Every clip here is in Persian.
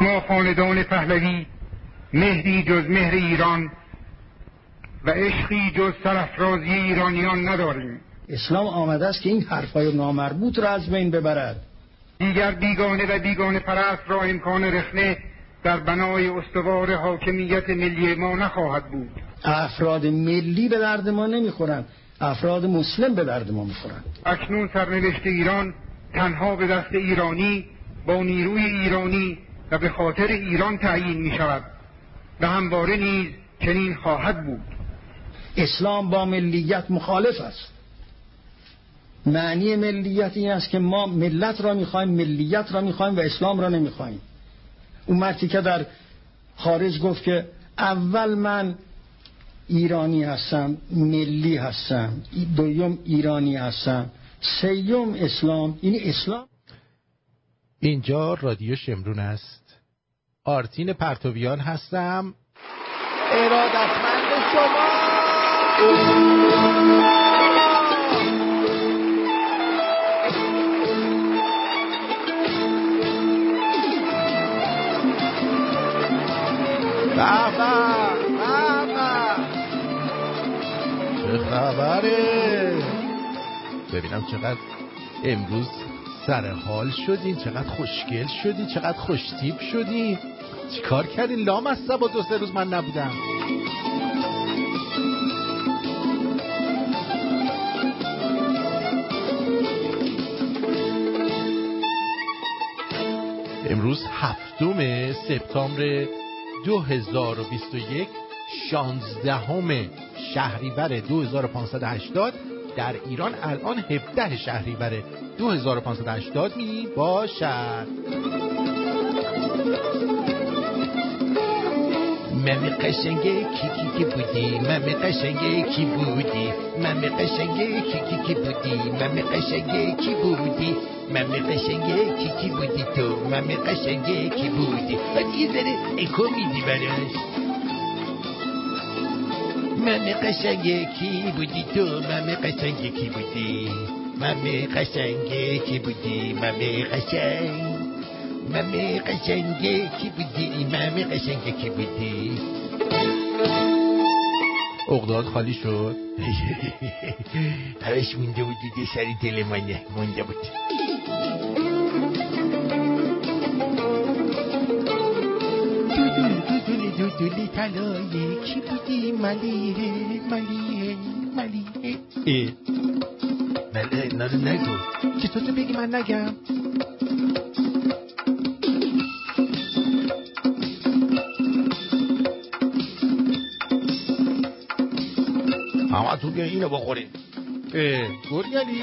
ما خاندان پهلوی مهری جز مهر ایران و عشقی جز سرفرازی ایرانیان نداریم. اسلام آمده است که این حرفای نامربوط را از بین ببرد. دیگر بیگانه و بیگانه پرست را امکان رخنه در بنای استوار حاکمیت ملی ما نخواهد بود. افراد ملی به درد ما نمی‌خورند. افراد مسلم به درد ما می‌خورند. اکنون سرنوشت ایران تنها به دست ایرانی با نیروی ایرانی و به خاطر ایران تعیین می شود و همواره نیز چنین خواهد بود. اسلام با ملیت مخالف است. معنی ملیت این است که ما ملت را می‌خوایم ملیت را می‌خوایم و اسلام را نمی‌خوایم. اون مردی که در خارج گفت که اول من ایرانی هستم ملی هستم دوم ایرانی هستم سیوم اسلام این اسلام اینجا رادیو شمرون است. آرتین پرتویان هستم. ارادتمند شما. چه خبره؟ ببینم چقدر امروز سر حال شدین چقدر خوشگل شدی چقدر خوشتیب شدی چیکار کردین؟ لام از با دو سه روز من نبودم. امروز هفتم سپتامبر 2021 شانزدهم شهریور 2580 در ایران الان 17 شهریور 2580 می باشد. ممی قشنگه کی کی کی بودی؟ ممی قشنگه کی بودی؟ ممی قشنگه کی کی کی بودی؟ ممی قشنگه کی بودی؟ ممی قشنگه کی کی بودی تو؟ ممی قشنگه کی بودی؟ بعد یه ذره اکو میدی براش. ممی قشنگه کی بودی تو؟ ممی قشنگه کی بودی؟ ممی قشنگه کی بودی؟ ممی قشنگ ممی قشنگه کی بودی؟ ممی قشنگه کی بودی؟ اقداد خالی شد. پرش مونده بود دیگه سری دل منه مونده بود. دودولی تلایه کی بودی ملیه ملیه ملیه ای بله اینا رو نگو چطور تو بگی من نگم همه تو بیا اینو بخورید اه گرگلی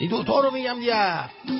این دوتا رو میگم دیگه.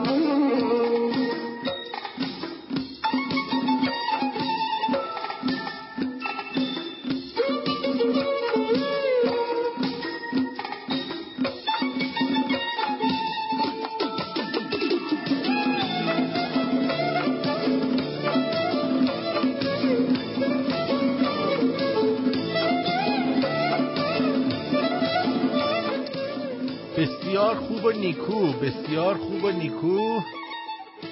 بسیار خوب و نیکو بسیار خوب و نیکو.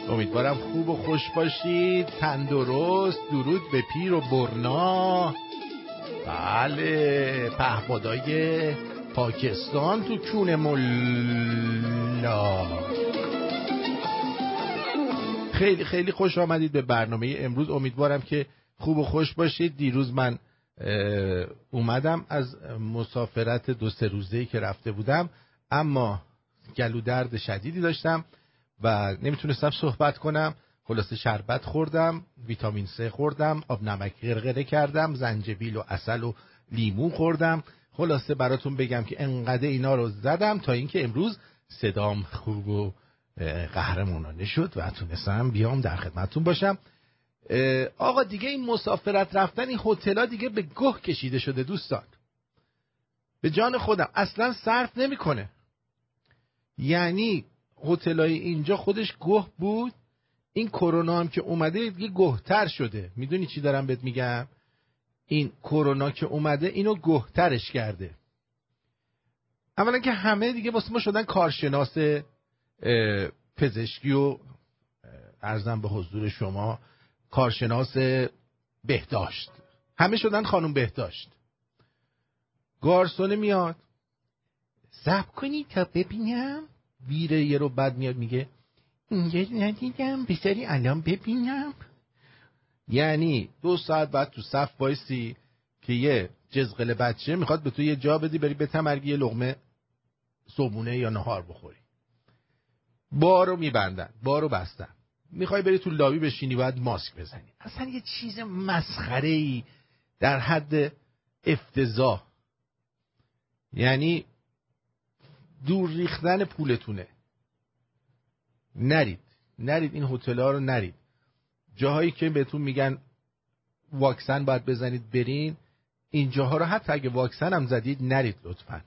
امیدوارم خوب و خوش باشید. تندرست درود به پیر و برنا. بله پهپادای پاکستان تو کون ملا. خیلی خیلی خوش آمدید به برنامه امروز. امیدوارم که خوب و خوش باشید. دیروز من اومدم از مسافرت دو سه روزه‌ای که رفته بودم. اما گلو درد شدیدی داشتم و نمی‌تونستم صحبت کنم. خلاصه شربت خوردم ویتامین سه خوردم آب نمک غرغره کردم زنجبیل و اصل و لیمو خوردم. خلاصه براتون بگم که انقدر اینا رو زدم تا اینکه امروز صدام خوب و قهرمانانه شد و تونستم بیام در خدمتتون باشم. آقا دیگه این مسافرت رفتن این هتل‌ها دیگه به گه کشیده شده دوستان. به جان خودم اصلا صرف نمی‌کنه. یعنی هتلای اینجا خودش گه بود. این کرونا هم که اومده دیگه گهتر شده. می‌دونی چی دارم بهت میگم؟ این کرونا که اومده اینو گهترش کرده. اولا که همه دیگه واسه ما شدن کارشناس پزشکی و ارزم به حضور شما کارشناس بهداشت. همه شدن خانم بهداشت. گارسونه میاد. سب کنی تا ببینم. ویره یه رو بعد میاد میگه اینجا ندیدم بذاری الان ببینم. یعنی دو ساعت بعد تو صف بایستی که یه جزغل بچه می‌خواد به تو یه جا بدی بری به تمرگی یه لغمه صبونه یا نهار بخوری. بارو میبندن بارو بستن. می‌خوای بری تو لابی بشینی باید ماسک بزنی. اصلا یه چیز مسخره ای در حد افتضاح. یعنی دور ریختن پولتونه. نرید. نرید این هتل ها رو نرید. جاهایی که بهتون میگن واکسن باید بزنید برین این جاها رو حتی اگه واکسن هم زدید نرید لطفا.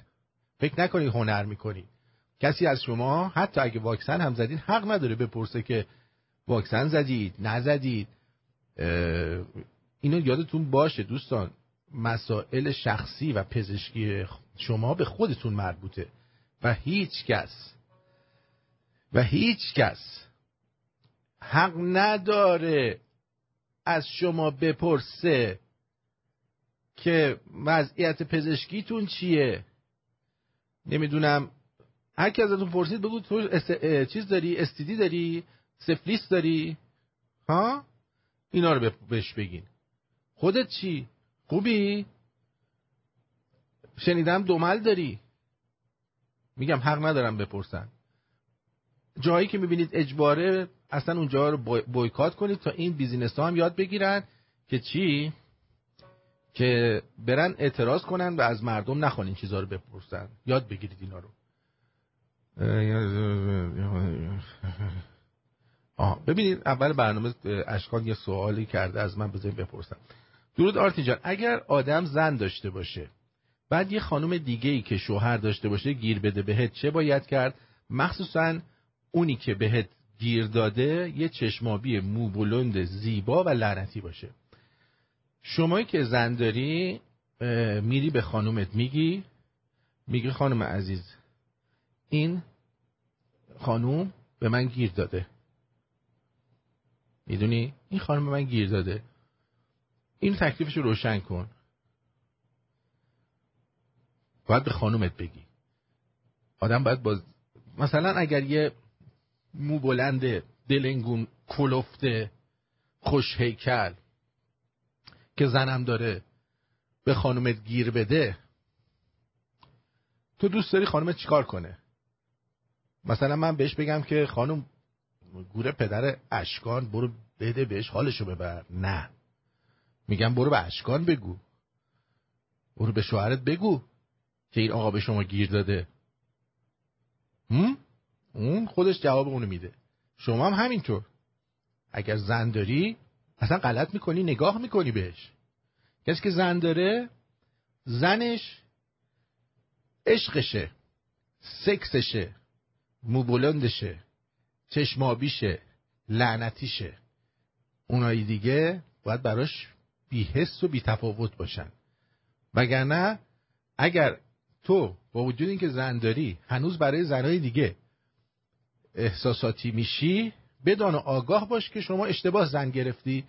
فکر نکنید هنر می‌کنید. کسی از شما حتی اگه واکسن هم زدید حق نداره بپرسه که واکسن زدید نزدید. اینو یادتون باشه دوستان مسائل شخصی و پزشکی شما به خودتون مربوطه. و هیچ کس و هیچ کس حق نداره از شما بپرسه که وضعیت پزشکیتون چیه. نمی‌دونم. هر کی ازتون پرسید بگو تو چیز داری؟ استیدی داری؟ سفلیس داری؟ ها؟ اینا رو بهش بگین. خودت چی؟ خوبی؟ شنیدم دومل داری. میگم حق ندارم بپرسن. جایی که می‌بینید اجباره اصلا اونجا رو بایکات کنید تا این business ها هم یاد بگیرن که چی؟ که برن اعتراض کنن و از مردم نخوان این چیزها رو بپرسن. یاد بگیرید اینا رو. آه ببینید اول برنامه اشکان یه سوالی کرده از من بذارید بپرسم. درود آرتین جان اگر آدم زن داشته باشه بعد یه خانم دیگه ای که شوهر داشته باشه گیر بده بهت چه باید کرد؟ مخصوصا اونی که بهت گیر داده یه چشمابی مو بلند زیبا و لعنتی باشه. شمایی که زن داری میری به خانومت میگی میگی خانم عزیز این خانوم به من گیر داده. می‌دونی؟ این خانم به من گیر داده. این تکلیفش رو روشن کن. باید به خانومت بگی. آدم باید با مثلا اگر یه مو بلند دلنگون کلفته خوش هیکل که زنم داره به خانومت گیر بده تو دوست داری خانومت چیکار کنه؟ مثلا من بهش بگم که خانم گوره پدر اشکان برو بده بهش حالشو ببر. نه. میگم برو به اشکان بگو. برو به شوهرت بگو. که این آقا به شما گیر داده. هم؟ اون خودش جواب اونو میده. شما هم همینطور. اگر زن داری اصلا غلط می‌کنی نگاه می‌کنی بهش. کسی که زن داره زنش عشقشه سکسشه موبولندشه چشمابیشه لعنتیشه. اونایی دیگه باید براش بیحس و بیتفاوت باشن. وگرنه اگر تو با وجود اینکه زن داری هنوز برای زنهای دیگه احساساتی میشی بدان آگاه باش که شما اشتباه زن گرفتی.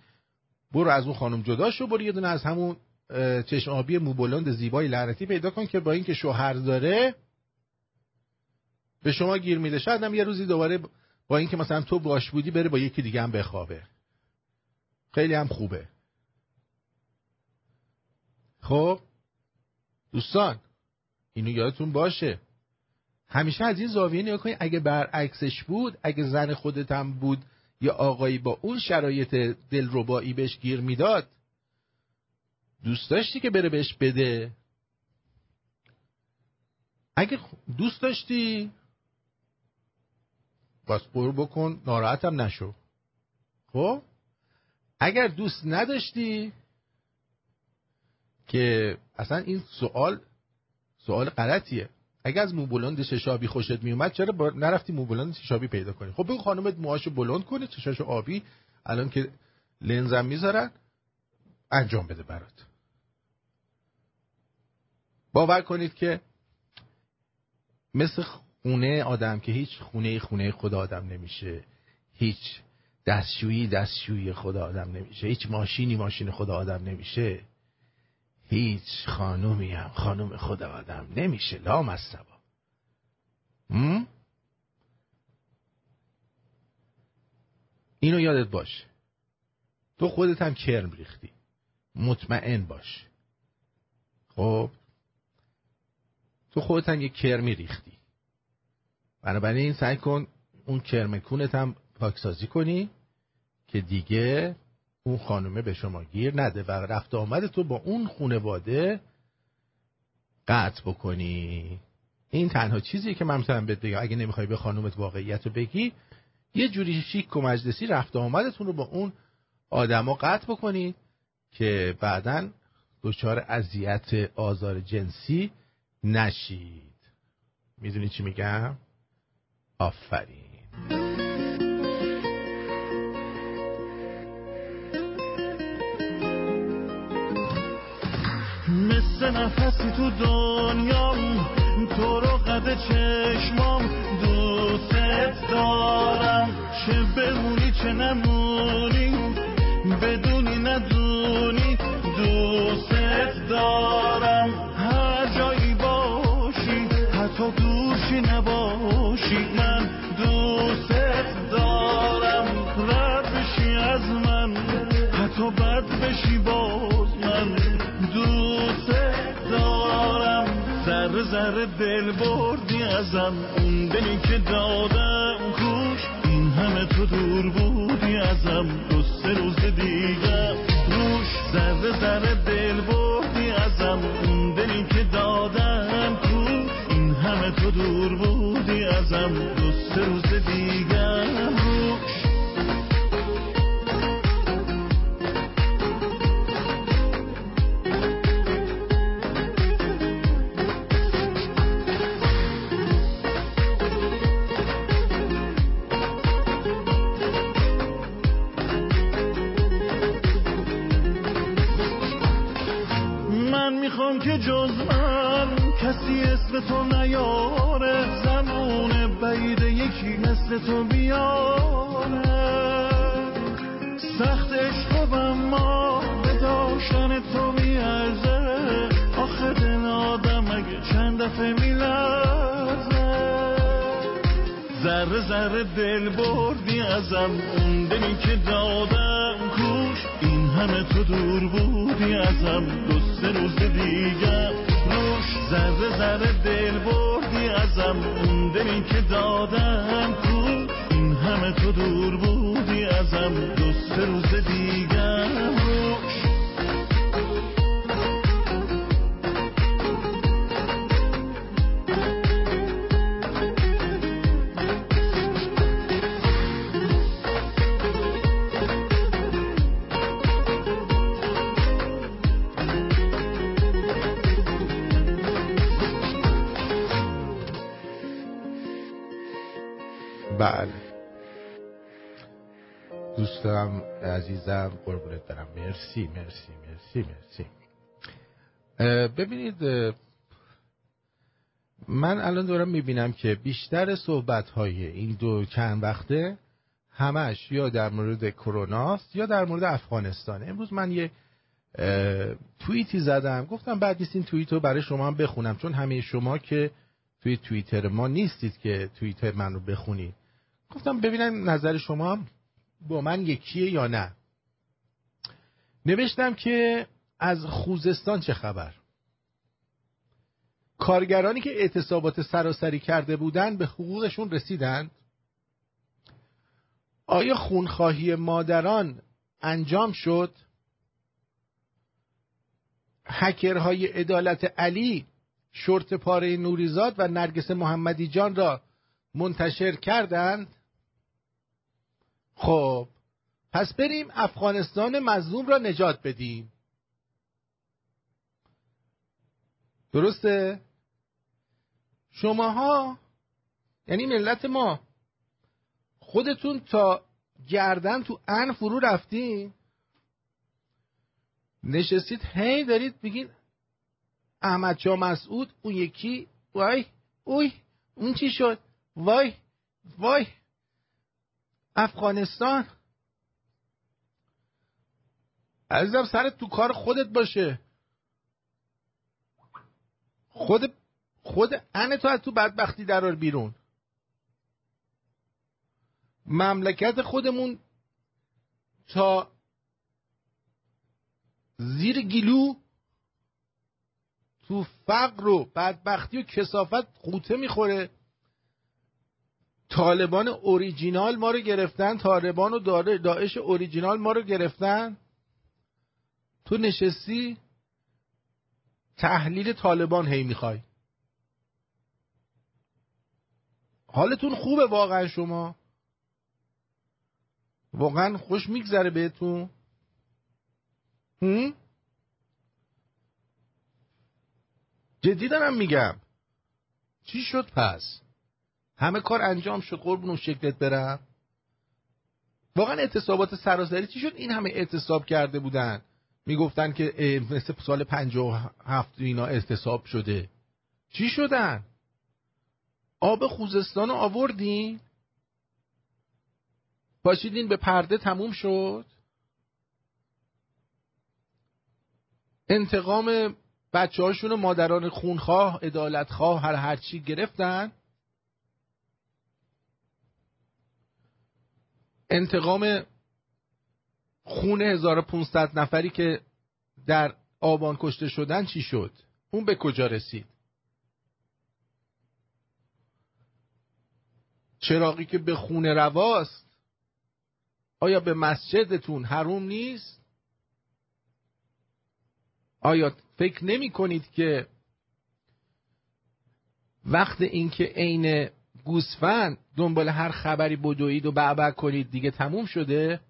برو از اون خانم جدا شو برو یه دونه از همون چشم آبی موبلند زیبای لعنتی پیدا کن که با اینکه شوهر داره به شما گیر میده. شاید هم یه روزی دوباره با اینکه مثلا تو باش بودی بره با یکی دیگه هم بخوابه. خیلی هم خوبه. خب؟ دوستان اینو یادتون باشه. همیشه از این زاویه نگاه کنید اگه برعکسش بود اگه زن خودت هم بود یا آقایی با اون شرایط دلربایی بهش گیر می‌داد دوست داشتی که بره بهش بده؟ اگه دوست داشتی؟ باز برو بکن ناراحتم نشو. خب؟ اگر دوست نداشتی که اصلا این سوال سوال غلطیه. اگر از مو بلند ششابی خوشت میومد چرا نرفتی مو بلند ششابی پیدا کنی؟ خب بگو خانمت موهاشو بلند کنه چشاشو آبی الان که لنزم می‌ذارن انجام بده برات. باور کنید که مثل خونه آدم که هیچ خونه خونه خدا آدم نمیشه. هیچ دستشویی دستشویی خدا آدم نمیشه. هیچ ماشینی ماشین خدا آدم نمیشه. هیچ خانومی هم خانوم خدا آدم نمیشه لام از سبا. اینو یادت باش تو خودت هم کرم ریختی. مطمئن باش. خب؟ تو خودت هم یه کرمی ریختی. بنابراین سعی کن اون کرمکونت هم پاکسازی کنی که دیگه اون خانومه به شما گیر نده و رفت آمد تو با اون خونواده قطع بکنی. این تنها چیزی که من می‌تونم بهت بگم. اگه نمی‌خوای به خانومت واقعیت رو بگی یه جوری شیک و مجلسی رفت آمدتون رو با اون آدما قطع بکنید که بعدا دچار اذیت آزار جنسی نشید. می‌دونی چی میگم؟ آفرین. نفسی تو دنیام تو رو قد چشمام دوست دارم. چه بمونی چه نمونی بدونی ندونی دوست دارم. هر جایی باشی حتی دوشی نباشی من دوست دارم. رد بشی از من حتی بد بشی باز ذره دل بردی ازم. اون دلی که دادم کوش این همه تو دور بودی ازم. دو سه روز دیگه روش ذره ذره دل بردی ازم. اون دلی که دادم کوش این همه تو دور بودی ازم. دو سه روز اسم تو نیاره زمان بعید یکی مثل تو بیاره. سخت عشق اما به داشتن تو میارزه. آخه دل آدم اگه چند دفعه میلرزه. ذره ذره دل بردی ازم اون دلی که دادم کوش. این همه تو دور بودی ازم دو سه روز دیگه ذره ذره دل بردی ازم. اون دلی که دادم کوش این همه تو دور بودی ازم. دو سه روز دیگه روش دوستم عزیزم قربونت برم. مرسی مرسی مرسی مرسی. ببینید من الان دارم می‌بینم که بیشتر صحبت های این دو چند وقته همش یا در مورد کروناست یا در مورد افغانستان. امروز من یه توییتی زدم. گفتم بعد نیست این توییت رو برای شما هم بخونم چون همه شما که توی توییتر ما نیستید که توییتر من رو بخونید. گفتم ببینم نظر شما هم با من یکیه یا نه؟ نوشتم که از خوزستان چه خبر؟ کارگرانی که اعتصابات سراسری کرده بودند به حقوقشون رسیدند؟ آیا خونخواهی مادران انجام شد؟ هکرهای عدالت علی شرط پاره نوریزاد و نرگس محمدی جان را منتشر کردند؟ خب پس بریم افغانستان مظلوم را نجات بدیم. درسته؟ شماها یعنی ملت ما خودتون تا گردن تو ان فرو رفتین. نشستید هی دارید بگین احمد شاه مسعود اون یکی وای اوی اون چی شد؟ وای وای. افغانستان. عزیزم سرت تو کار خودت باشه. خود خود ان تو از تو بدبختی درار بیرون. مملکت خودمون تا زیر گلو تو فقر و بدبختی و کسافت قوطه می‌خوره. طالبان اوریجینال ما رو گرفتن؟ طالبان و داعش اوریجینال ما رو گرفتن؟ تو نشستی؟ تحلیل طالبان هی می‌خوای. حالتون خوبه واقعا شما؟ واقعا خوش میگذره بهتون؟ هم؟ جدی دارم میگم. چی شد پس؟ همه کار انجام شد قربون شکلت برم. واقعا اعتصابات سراسری چی شد؟ این همه اعتصاب کرده بودن. می‌گفتن که مثل سال و هفت اینا اعتصاب شده. چی شدن؟ آب خوزستان رو آوردین؟ پاشیدین به پرده تموم شد؟ انتقام بچه هاشون و مادران خونخواه ادالتخواه هر هرچی گرفتن؟ انتقام خون 1500 نفری که در آبان کشته شدن چی شد؟ اون به کجا رسید؟ چراقی که به خون رواست؟ آیا به مسجدتون حروم نیست؟ آیا فکر نمی کنید که وقت اینکه عین گوسفند دنبال هر خبری بدوید و بعبع کنید. دیگه تموم شده.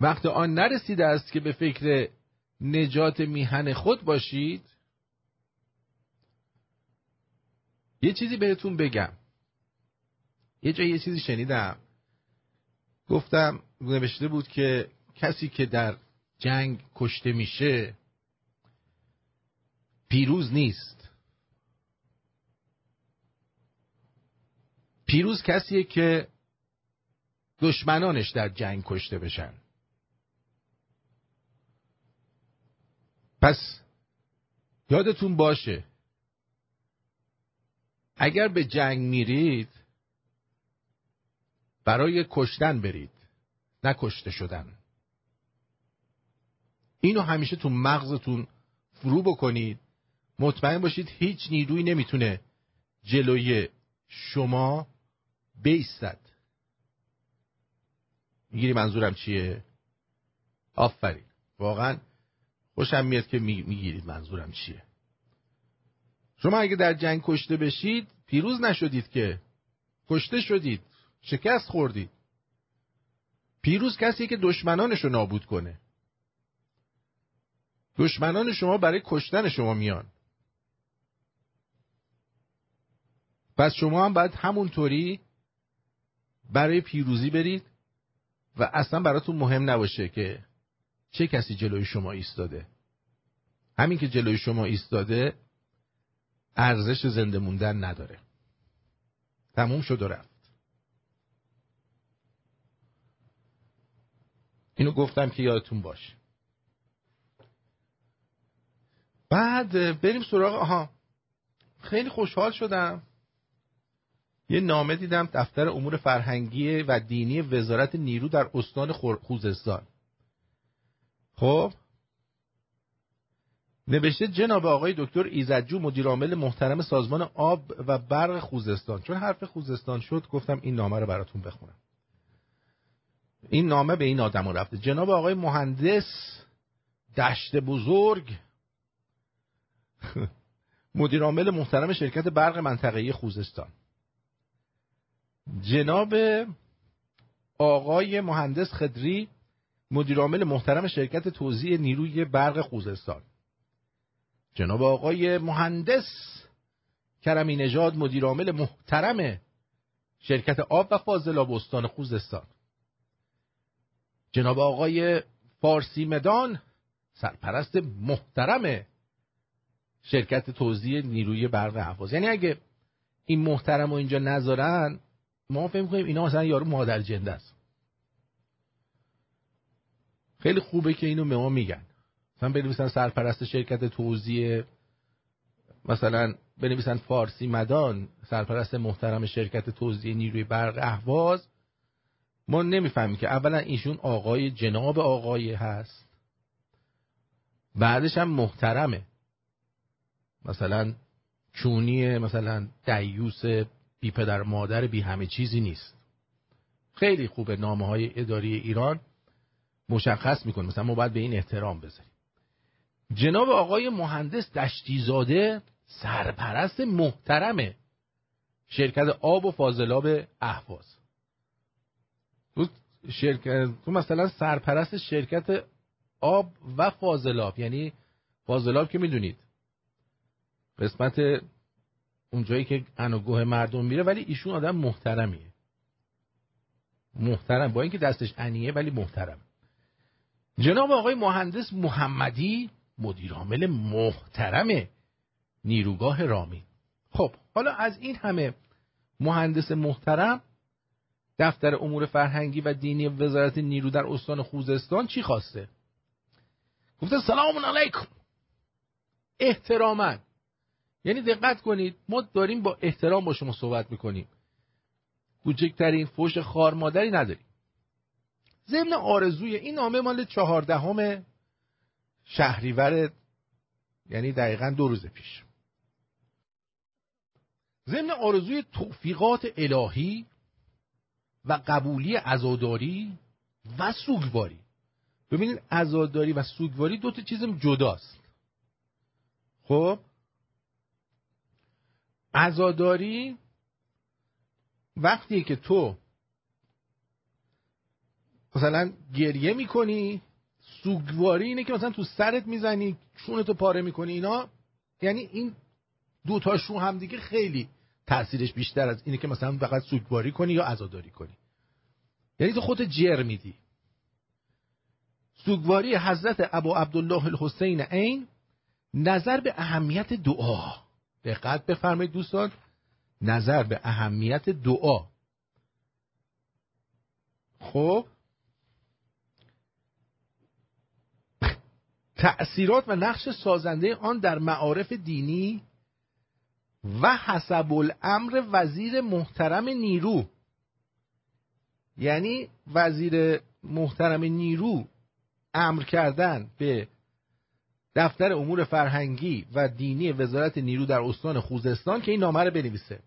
وقت آن نرسیده است که به فکر نجات میهن خود باشید. یه چیزی بهتون بگم. یه جایی یه چیزی شنیدم. گفتم نوشته بود که کسی که در جنگ کشته میشه پیروز نیست. پیروز کسیه که دشمنانش در جنگ کشته بشن. پس یادتون باشه اگر به جنگ میرید برای کشتن برید نه کشته شدن. اینو همیشه تو مغزتون فرو بکنید. مطمئن باشید هیچ نیروی نمی‌تونه جلوی شما بیستد. می‌گیری منظورم چیه؟ آفرین. واقعا خوشم میاد که می‌گیرید منظورم چیه. شما اگه در جنگ کشته بشید پیروز نشدید که. کشته شدید. شکست خوردید. پیروز کسی که دشمنانش رو نابود کنه. دشمنان شما برای کشتن شما میان. پس شما هم باید همونطوری برای پیروزی برید و اصلا براتون مهم نباشه که چه کسی جلوی شما ایستاده. همین که جلوی شما ایستاده ارزش زنده موندن نداره. تموم شد و رفت. اینو گفتم که یادتون باشه. بعد بریم سراغ آها. خیلی خوشحال شدم. یه نامه دیدم دفتر امور فرهنگی و دینی وزارت نیرو در استان خوزستان. خب؟ نوشته جناب آقای دکتر ایزدجو مدیرعامل محترم سازمان آب و برق خوزستان. چون حرف خوزستان شد گفتم این نامه رو براتون بخونم. این نامه به این آدم رفته. جناب آقای مهندس دشت بزرگ مدیر عامل محترم شرکت برق منطقه‌ای خوزستان. جناب آقای مهندس خدری مدیر عامل محترم شرکت توزیع نیروی برق خوزستان. جناب آقای مهندس کرمی نژاد مدیر عامل محترم شرکت آب و فاضلاب استان خوزستان. جناب آقای فارسی مدان سرپرست محترم شرکت توزیع نیروی برق اهواز یعنی اگه این محترم رو اینجا نذارن ما فهم کنیم اینا مثلا یارو مادر جنده است. خیلی خوبه که اینو به ما میگن. مثلا بنویسن سرپرست شرکت توزیع مثلا بنویسن فارسی مدان سرپرست محترم شرکت توزیع نیروی برق اهواز. ما نمی‌فهمیم که اولا ایشون آقای جناب آقای هست. بعدش هم محترمه. مثلا چونی مثلا دیوس بی پدر مادر بی همه چیزی نیست. خیلی خوبه نامه های اداری ایران مشخص می‌کنه. مثلا ما باید به این احترام بذاریم. جناب آقای مهندس دشتیزاده سرپرست محترمه شرکت آب و فاضلاب اهواز. تو شرکت تو مثلا سرپرست شرکت آب و فاضلاب. یعنی فاضلاب که می‌دونید. قسمت اونجایی که انوگوه مردم میره ولی ایشون آدم محترمیه. محترم. با اینکه دستش انیه ولی محترم. جناب آقای مهندس محمدی مدیر عامل محترم نیروگاه رامین. خب حالا از این همه مهندس محترم دفتر امور فرهنگی و دینی وزارت نیرو در استان خوزستان چی خواسته؟ گفته سلام علیکم. احتراما. یعنی دقت کنید ما داریم با احترام با شما صحبت می‌کنیم. کوچکترین فوش خار مادری نداریم. ضمن آرزوی این نامه مال چهاردهم شهریور یعنی دقیقا دو روز پیش. ضمن آرزوی توفیقات الهی و قبولی عزاداری و سوگواری. ببینید عزاداری و سوگواری دو تا چیزم جداست. خب؟ عزاداری وقتی که تو مثلا گریه می‌کنی سوگواری اینه که مثلا تو سرت می‌زنی چونتو پاره می‌کنی اینا. یعنی این دو تاشون هم دیگه خیلی تاثیرش بیشتر از اینه که مثلا فقط سوگواری کنی یا عزاداری کنی. یعنی تو خودت جر میدی. سوگواری حضرت ابو عبدالله الحسین عین نظر به اهمیت دعا. دقت بفرمایید دوستان. نظر به اهمیت دعا. خب. تأثیرات و نقش سازنده آن در معارف دینی و حسب الامر وزیر محترم نیرو. یعنی وزیر محترم نیرو امر کردن به دفتر امور فرهنگی و دینی وزارت نیرو در استان خوزستان که این نامه رو بنویسه.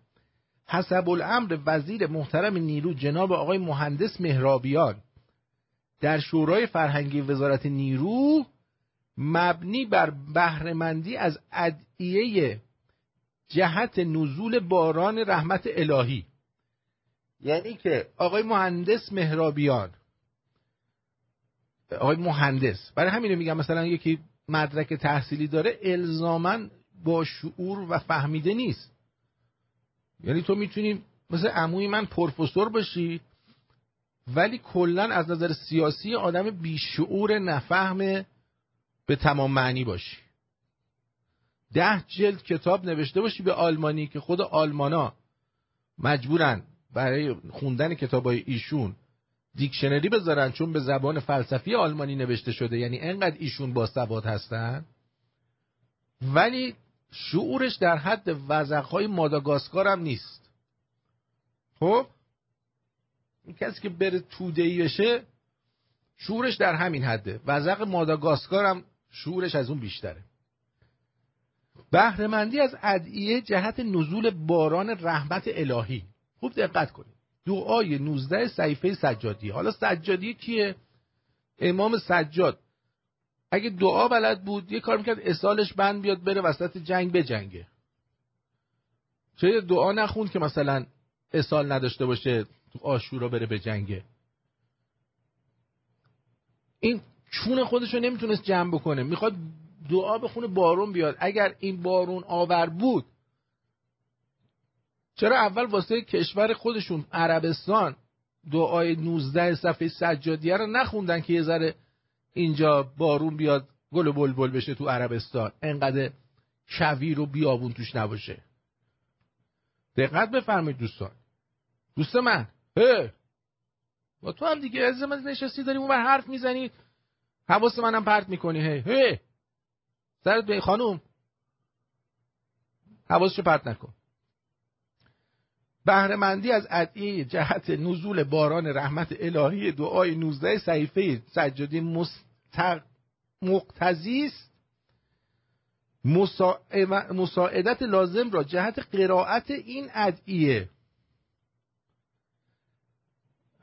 حسب الامر وزیر محترم نیرو جناب آقای مهندس مهرابیان در شورای فرهنگی وزارت نیرو مبنی بر بهرهمندی از ادعیه جهت نزول باران رحمت الهی. یعنی که آقای مهندس مهرابیان آقای مهندس برای همین میگم مثلا یکی مدرک تحصیلی داره الزاما با شعور و فهمیده نیست. یعنی تو می‌تونی مثل عموی من پروفسور باشی ولی کلا از نظر سیاسی آدم بیشعور نفهم به تمام معنی باشی. ده جلد کتاب نوشته باشی به آلمانی که خود آلمانا مجبورن برای خوندن کتاب های ایشون دیکشنری بذارن چون به زبان فلسفی آلمانی نوشته شده یعنی انقدر ایشون با سواد هستن. ولی شعورش در حد وزقهای ماداگاسکار هم نیست. خب؟ این کسی که بره تودهی بشه شعورش در همین حده. وزق ماداگاسکار هم شعورش از اون بیشتره. بهرهمندی از ادعیه جهت نزول باران رحمت الهی. خوب دقت کنید. دعای 19 صحیفه سجادی. حالا سجادی کیه؟ امام سجاد. اگه دعا بلد بود یه کار می‌کرد اسالش بند بیاد بره وسط جنگ بجنگه. چه دعا نخوند که مثلا اسال نداشته باشه تو آشورا بره به جنگه این چون خودشو نمی‌تونست جمع بکنه. می‌خواد دعا بخونه بارون بیاد. اگر این بارون آور بود چرا اول واسه کشور خودشون عربستان دعای 19 صفحه سجادیه رو نخوندن که یه ذره اینجا بارون بیاد گل و بلبل بشه تو عربستان؟ انقدر کویر و بیابون توش نباشه. دقت بفرمایید دوستان. دوست من. هه با تو هم دیگه از من نشستی داریم اون حرف می‌زنی. حواس منم پرت می‌کنی. هی هی. سرت به خانوم. حواسشو پرت نکن. بهرهمندی از ادعیه جهت نزول باران رحمت الهی دعای 19 صحیفه سجادی مستق... مقتضی است. مساعدت لازم را جهت قرائت این ادعیه.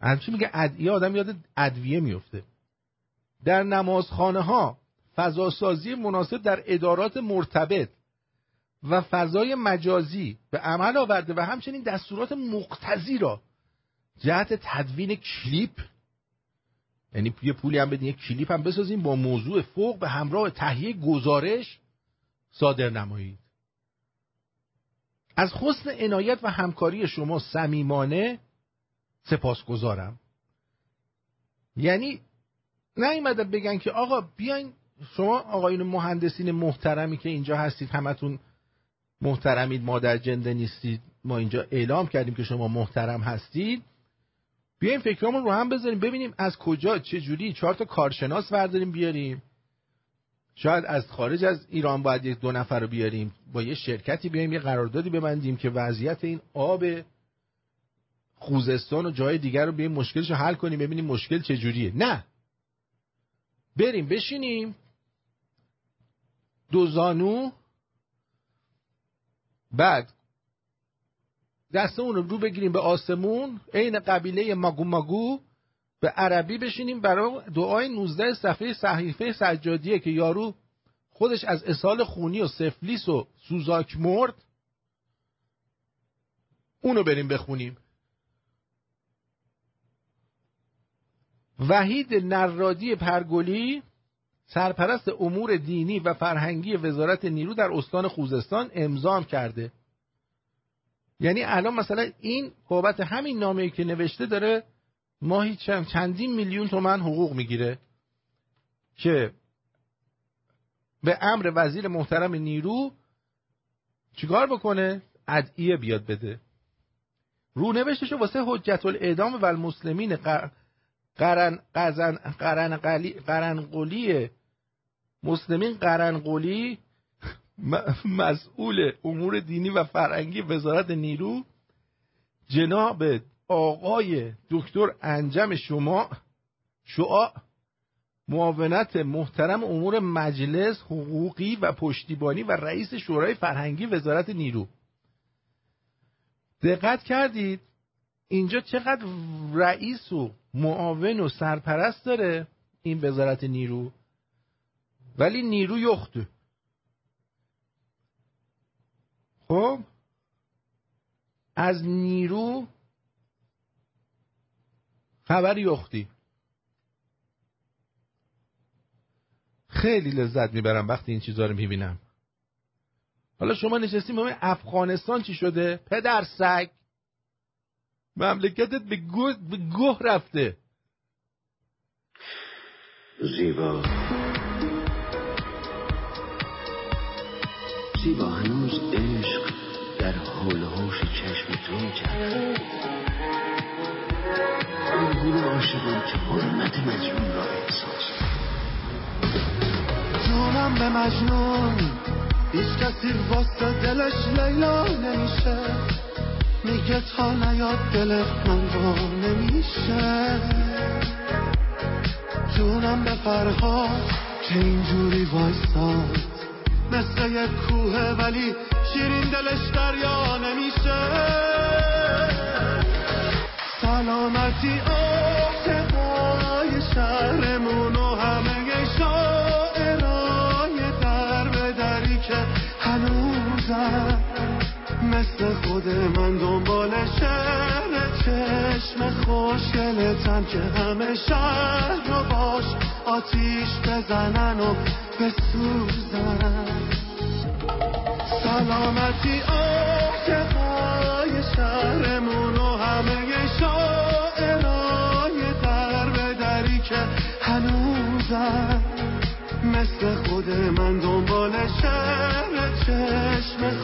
همچی میگه ادعیه آدم یاد ادویه میفته. در نمازخانه ها فضاسازی مناسب در ادارات مرتبط و فضای مجازی به عمل آورده و همچنین دستورات مقتضی را. جهت تدوین کلیپ یعنی یه پولی هم بدین یک کلیپ هم بسازیم با موضوع فوق به همراه تهیه گزارش صادر نمایید. از حسن عنایت و همکاری شما صمیمانه سپاسگزارم. یعنی نیومدن بگن که آقا بیاین شما آقایون مهندسین محترمی که اینجا هستید همتون محترمید ما در جنده نیستید. ما اینجا اعلام کردیم که شما محترم هستید. بیایم فکرامون رو هم بذاریم. ببینیم از کجا چه جوری. چهار تا کارشناس برداریم بیاریم. شاید از خارج از ایران باید یک دو نفر رو بیاریم. با یه شرکتی بیایم یه قراردادی ببندیم که وضعیت این آب خوزستان و جای دیگر رو بیایم مشکلش رو حل کنیم ببینیم مشکل چه جوریه. نه. بریم بشینیم. دو زانو بعد دستمون رو رو بگیریم به آسمون عین قبیله ماگو ماگو به عربی بشینیم برای دعای 19 صفحه صحیفه سجادیه که یارو خودش از اصال خونی و سفلیس و سوزاک مرد. اونو بریم بخونیم. وحید نرادی پرگلی سرپرست امور دینی و فرهنگی وزارت نیرو در استان خوزستان امضام کرده. یعنی الان مثلا این بابت همین نامه که نوشته داره ماهی چندین میلیون تومن حقوق می‌گیره که به امر وزیر محترم نیرو چیکار بکنه؟ ادعیه بیاد بده. رونوشتشو واسه حجت الاعدام و المسلمین قرن قزن قرن قلی قرنقلی مسلمین قرنقلی مسئول امور دینی و فرهنگی وزارت نیرو جناب آقای دکتر انجم شما شعاع معاونت محترم امور مجلس حقوقی و پشتیبانی و رئیس شورای فرهنگی وزارت نیرو. دقت کردید؟ اینجا چقدر رئیس و معاون و سرپرست داره این وزارت نیرو؟ ولی نیرو یخت خب؟ از نیرو خبر یختی. خیلی لذت می‌برم وقتی این چیزها رو می‌بینم. حالا شما نشستیم همه افغانستان چی شده؟ پدر سگ. مملکتت به گوه, به گوه رفته. زیبا. زیبا هنوز عشق در حول هوش چشم تو میچرخه. اون گروه عاشقان که حرمت مجنون را احساس جونم به مجنون هیچ کسی واسه دلش لیلا نمیشه. میگه تا نیاد دل من با نمیشه. جونم به فرها که اینجوری وایستاد مثل یک کوه ولی شیرین دلش دریا نمیشه. سلامتی آقای شهرمون و همه شاعرای در به دری که هنوزم مثل خود من دنبال شهر چشم خوشگلتم که همه شهر رو باش آتیش بزنن و بسوزن. سلامتی آقای شهرمون و همه شاعرای در به دری که هنوزم مثل خود من دنبال شهر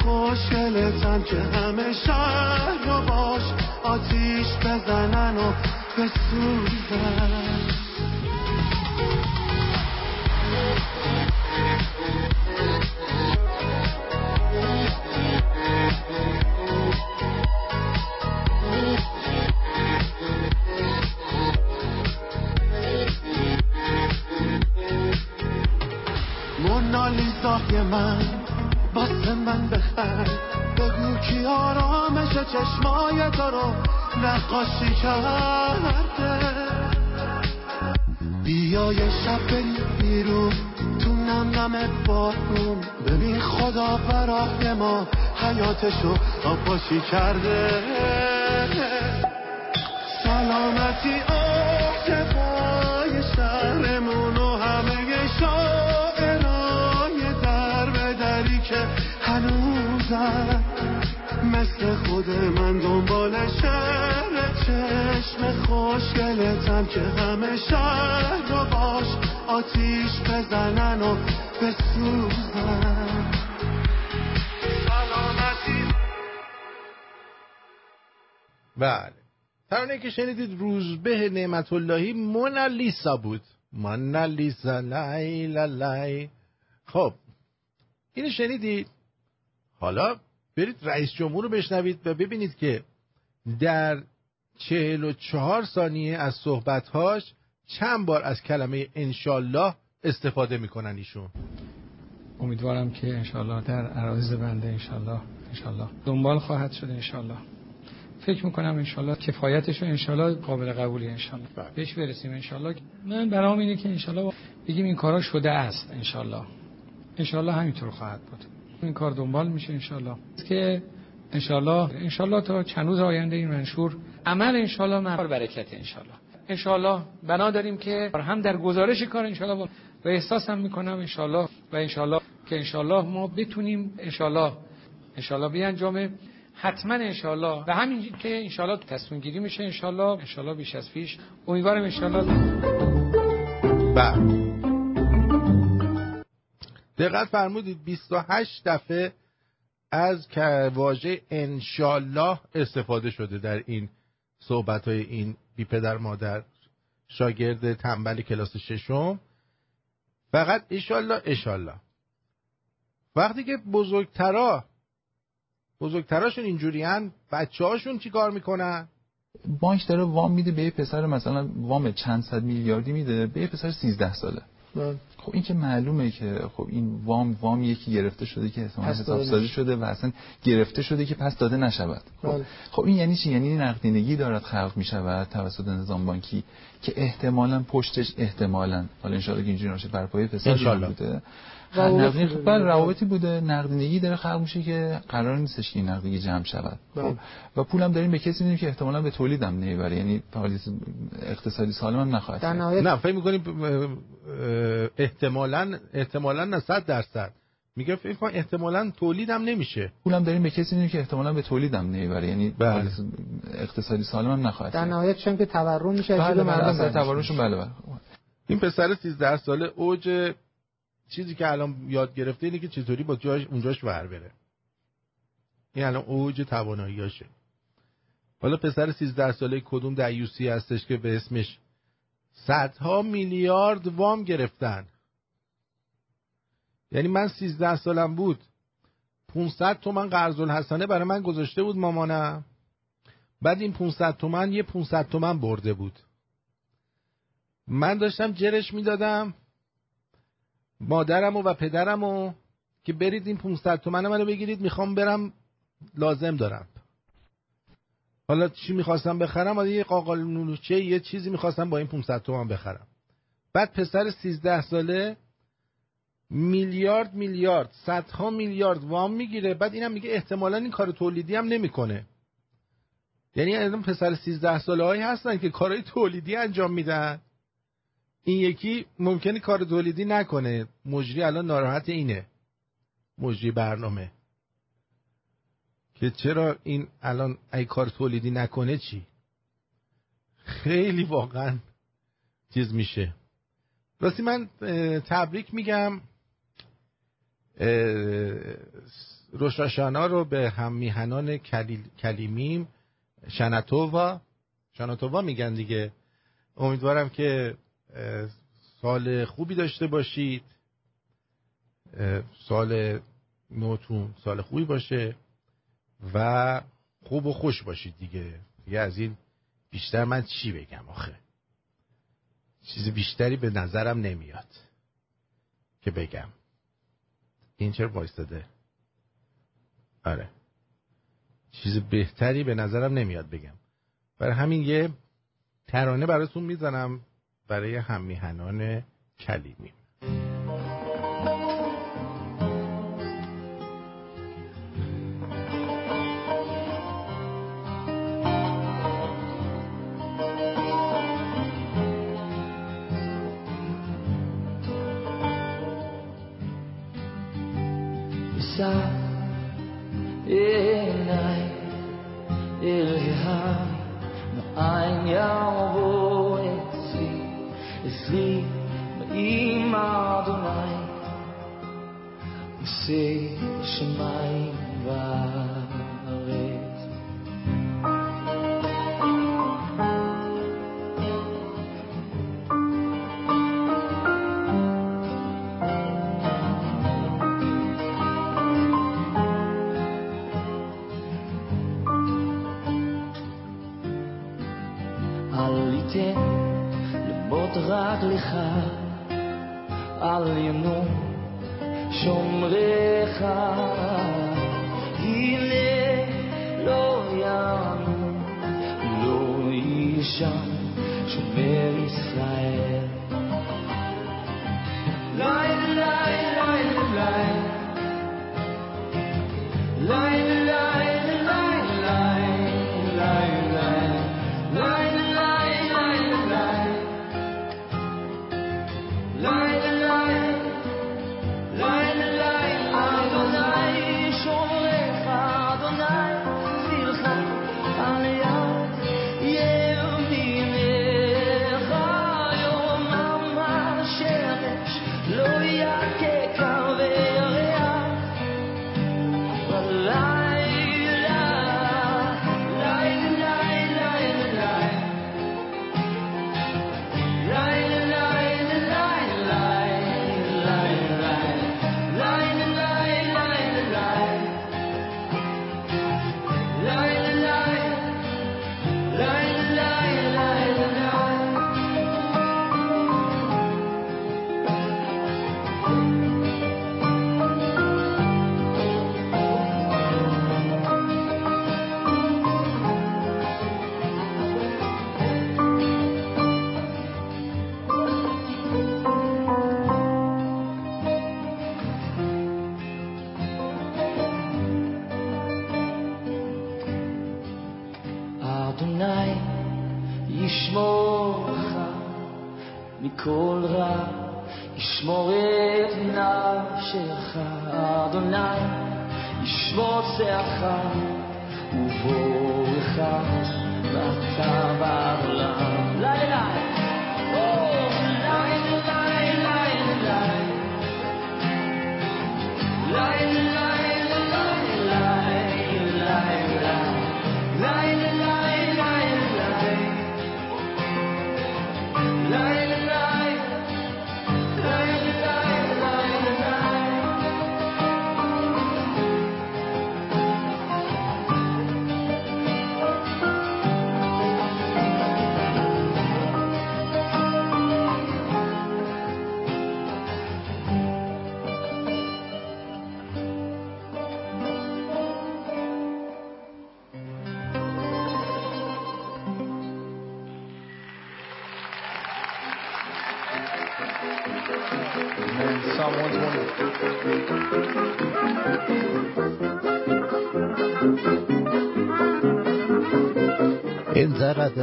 خوشگلتم که همه شهر رو باش آتیش بزنن و بسوزن. مونالیزای من واسه من بخر. بگو کی آرامش چشمای تو رو نقاشی کرده. بیا یه شب بریم بیرون تو نم نم بارون. ببین خدا برای ما حیاتشو آپاشی کرده. سلامتی خوشگلتم که همه شهر رو باش آتیش بزنن و بسوزن. بله. ترانه که شنیدید روزبه نعمت اللهی مونالیسا بود. مونالیسا لای لای. خب اینو شنیدید؟ حالا برید رئیس جمهور رو بشنوید و ببینید که در چهل و چهار ثانیه از صحبتهاش چند بار از کلمه انشالله استفاده می‌کنن ایشون. امیدوارم که انشالله در عرایز بنده انشالله انشالله دنبال خواهد شد انشالله فکر می‌کنم انشالله کفایتش رو انشالله قابل قبولی انشالله بهش برسیم انشالله من برام اینه که انشالله بگیم این کارا شده است انشالله انشالله همینطور خواهد بود. این کار دنبال میشه انشالله که انشالله انشالله تا چند روز آینده این منشور عمل انشالله مر برکت انشالله انشالله بنا داریم که هم در گزارش کار انشالله و احساس هم می‌کنم انشالله و انشالله که انشالله ما بتونیم انشالله انشالله بیانجامه. حتما انشالله و همین که انشالله تصمیم گیری میشه انشالله انشالله بیش از پیش. امیدوارم انشالله بله. دقت فرمودید 28 دفعه از واژه انشالله استفاده شده در این صحبت های این بی پدر مادر شاگرد تنبل کلاس ششم. فقط ایشالله ایشالله وقتی که بزرگترا بزرگتراشون اینجوری هن بچه هاشون چی کار می‌کنن؟ بانک داره وام میده به یه پسر مثلا وام چند صد میلیاردی میده به یه پسر 13 ساله. خب این که معلومه که خب این وام وام یکی گرفته شده که احتمالاً حسابسازی شده و اصلا گرفته شده که پس داده نشود. خب, خب این یعنی چی؟ یعنی نقدینگی دارد خلق می شود توسط نظام بانکی که احتمالاً پشتش احتمالاً. حالا ان که اینجوری نشه بر پایه پسر بوده. نقدینگی خب بله روابطی بوده. نقدینگی داره خلق میشه که قرار نیستش که این نقدینگی جمع شود. خب و پولم داریم به کسی میدیم که احتمالاً به تولیدم نمی‌بره یعنی فعالیت اقتصادی سالم هم نخواهد در نهایت نه فکر می‌کنیم احتمالاً احتمالاً نه 100 درصد. میگه فکر کن احتمالاً تولیدم نمیشه. پولم داریم به کسی میدیم که احتمالاً به تولیدم نمی‌بره. یعنی بله. اقتصادی سالم هم نخواهد در نهایت چون که تورم میشه بله بله تورمشون بله بله. این پسر 13 ساله اوج چیزی که الان یاد گرفته اینه که چطوری با جاش اونجاش ور بره. این الان اوج تواناییاشه حالا پسر 13 ساله کدوم دیوسی هستش که به اسمش صدها میلیارد وام گرفتن. یعنی من 13 سالم بود. 500 تومن قرض الحسنه برای من گذاشته بود مامانم. بعد این 500 تومن یه 500 تومن برده بود. من داشتم جرش می‌دادم مادرمو و پدرمو که برید این 500 تومن منو بگیرید می‌خوام برم لازم دارم. حالا چی می‌خواستم بخرم؟ حالا یه قاقال نونوچه یه چیزی می‌خواستم با این 500 تومن بخرم. بعد پسر 13 ساله میلیارد میلیارد صدها میلیارد وام می‌گیره. بعد اینم میگه احتمالا این کار تولیدی هم نمی‌کنه. یعنی الان پسر 13 ساله هایی هستن که کارهای تولیدی انجام میدن. این یکی ممکنه کار تولیدی نکنه. مجری الان ناراحت اینه. مجری برنامه. که چرا این الان ای کار تولیدی نکنه چی؟ خیلی واقعا چیز میشه. راستی من تبریک میگم. روشاشانا رو به هم میهنان کلیمیم شنتووا شنتووا میگن دیگه. امیدوارم که سال خوبی داشته باشید. سال نوتون سال خوبی باشه و خوب و خوش باشید دیگه. دیگه از این بیشتر من چی بگم آخه؟ چیز بیشتری به نظرم نمیاد که بگم. این چرا وایستاده آره. چیز بهتری به نظرم نمیاد بگم. برای همین یه ترانه براتون می‌زنم برای همیهنان کلیمی.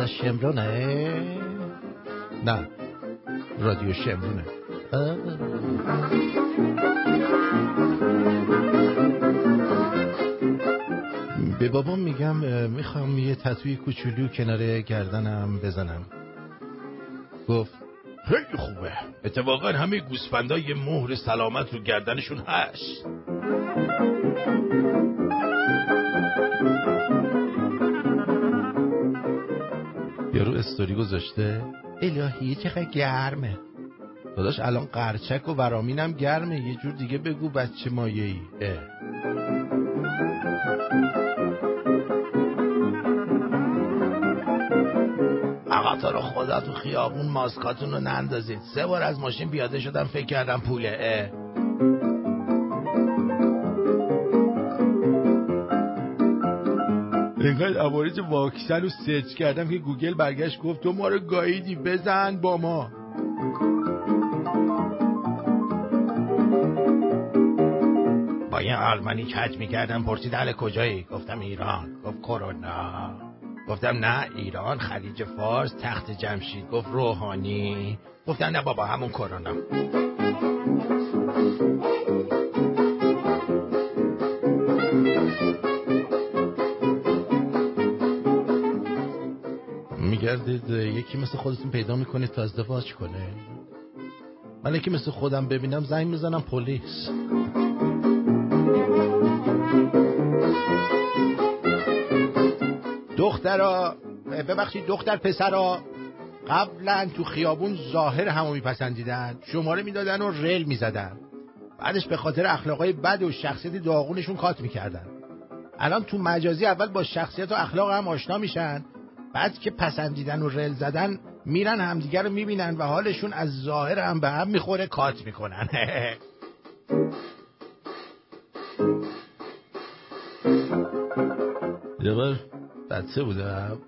رادیو شمرونه؟ نه رادیو شمرونه. به بابام میگم می‌خوام یه تطوی کوچولو کنار گردنم بزنم. گفت خیلی خوبه. اتفاقا همه گوسفندا یه مهر سلامت رو گردنشون هست. استوری گذاشته؟ الهی چقدر گرمه. داداش الان قرچک و ورامینم گرمه. یه جور دیگه بگو بچه مایه ای آقا تو رو خدا تو خیابون ماسکاتون رو نندازید. سه بار از ماشین پیاده شدم فکر کردم پوله. اه. انقدر عوارض واکسن رو search کردم که گوگل برگشت گفت تو ما رو گاییدی بزن بابا. با یه آلمانی کج می‌کردم پرسید اهل کجایی؟ گفتم ایران. گفت کرونا. گفتم نه ایران خلیج فارس تخت جمشید. گفت روحانی. گفتم نه بابا همون کرونا. میگردید یکی مثل خودتون پیدا می‌کنید تا ازدواج کنه. من یکی مثل خودم ببینم زنگ می‌زنم پلیس. دخترا ببخشید دختر پسرا قبلا تو خیابون ظاهر همو میپسندیدن. شماره می‌دادن و رل می‌زدن. بعدش به خاطر اخلاقای بد و شخصیت داغونشون کات می‌کردن. الان تو مجازی اول با شخصیت و اخلاق هم آشنا میشن. بعد که پسندیدن و رل زدن میرن همدیگر رو می‌بینن و حالشون از ظاهر هم به هم می‌خوره کات می‌کنن. یه بچه بودم.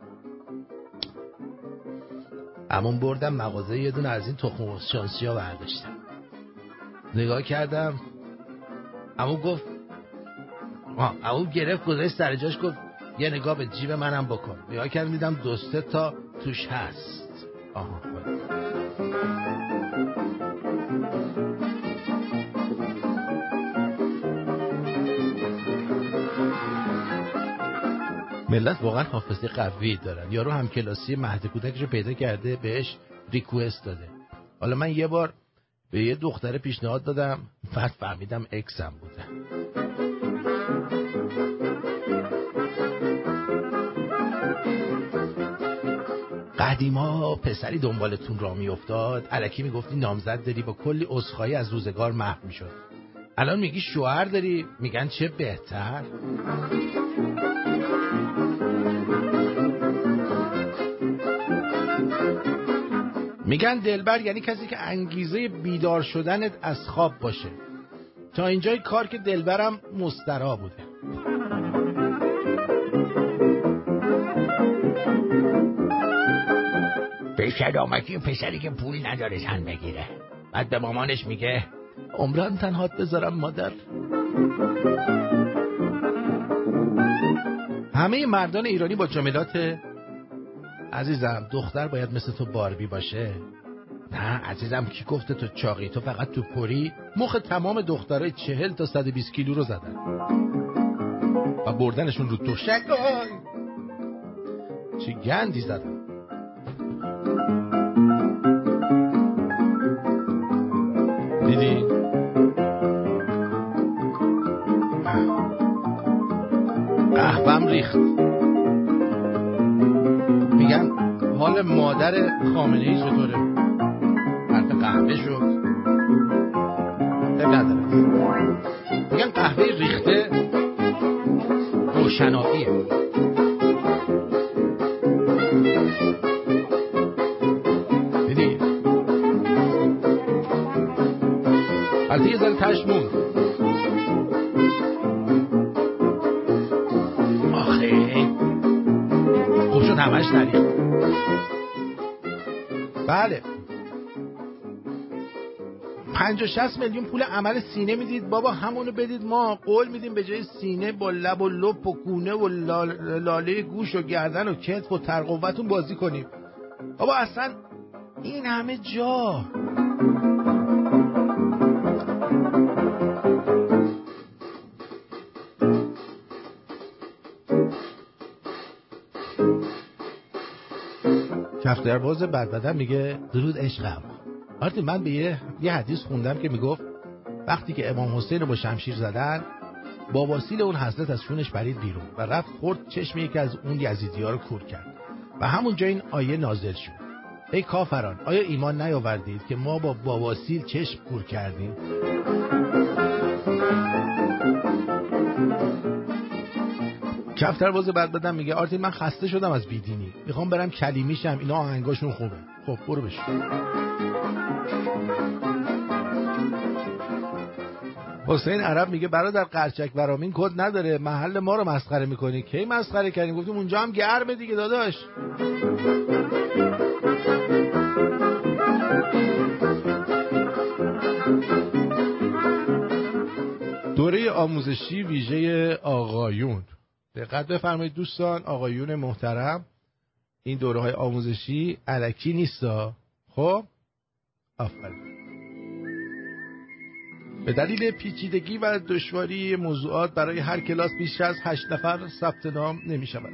همون بردم مغازه یه دونه از این تخم شانسی ها برداشتم. نگاه کردم. امو گفت امو گرفت گذاشت سر جاش گفت یه نگاه به جیب منم بکن. نگاه کردم دیدم دوسته تا توش هست. آها ملت واقعا حافظه قوی دارن. یارو هم کلاسی مهد کودکش رو پیدا کرده بهش ریکوست داده. حالا من یه بار به یه دختر پیشنهاد دادم بعد فهمیدم اکسم بوده. قدیما پسری دنبالتون را میافتاد علکی می‌گفتی نامزد داری با کلی عذرخواهی از روزگار محو می‌شد. الان میگی شوهر داری؟ میگن چه بهتر؟ میگن دلبر یعنی کسی که انگیزه بیدار شدنت از خواب باشه. تا اینجای کار که دلبرم مسترا بوده. به شدامتی پسری که پول نداره زن بگیره. بعد به مامانش میگه عمران تنهات بذارم مادر. همه مردان ایرانی با جملات عزیزم دختر باید مثل تو باربی باشه. نه عزیزم کی گفته تو چاقی؟ تو فقط تو پری مخ تمام دخترای چهل تا 120 کیلو رو زدن. و بردنشون رو دوشک چه گندی زدن. حال مادر خامنه ای چطوره؟ حرف قهوه شد نداره میگن قهوه ریخته روشناییه. دیدی؟ البته یه ذره تش آخه. خوب شد همش نریخت. بله. پنج و شست میلیون پول عمل سینه می‌دید. بابا همونو بدید. ما قول میدیم به جای سینه با لب و لپ و گونه و لاله گوش و گردن و کتف و ترقوتون بازی کنیم. بابا اصلا این همه جا. کفترباز بدبدن میگه درود عشقم. آرتی من به یه, یه حدیث خوندم که می‌گفت وقتی که امام حسین رو با شمشیر زدن با وسیل اون حضرت از شونش برید بیرون و رفت خورد چشم یکی از اون یزیدی ها رو کور کرد. و همونجا این آیه نازل شد. ای کافران آیا ایمان نیاوردید که ما با بواسیل چشم کور کردیم؟ کفتر باز بعد بدم میگه آرتین من خسته شدم از بیدینی. می‌خوام برم کلیمیشم اینا آهنگاشون خوبه. خب برو بشو حسین عرب میگه برادر قرچک برامین کد نداره. محل ما رو مسخره می‌کنی. کی مسخره کردیم گفتیم اونجا هم گرمه دیگه داداش. دوره آموزشی ویژه آقایون. دقت بفرمایید دوستان آقایون محترم این دوره های آموزشی علکی نیستا. خب؟ آفرین. به دلیل پیچیدگی و دشواری موضوعات برای هر کلاس بیش از هشت نفر ثبت نام نمی شود.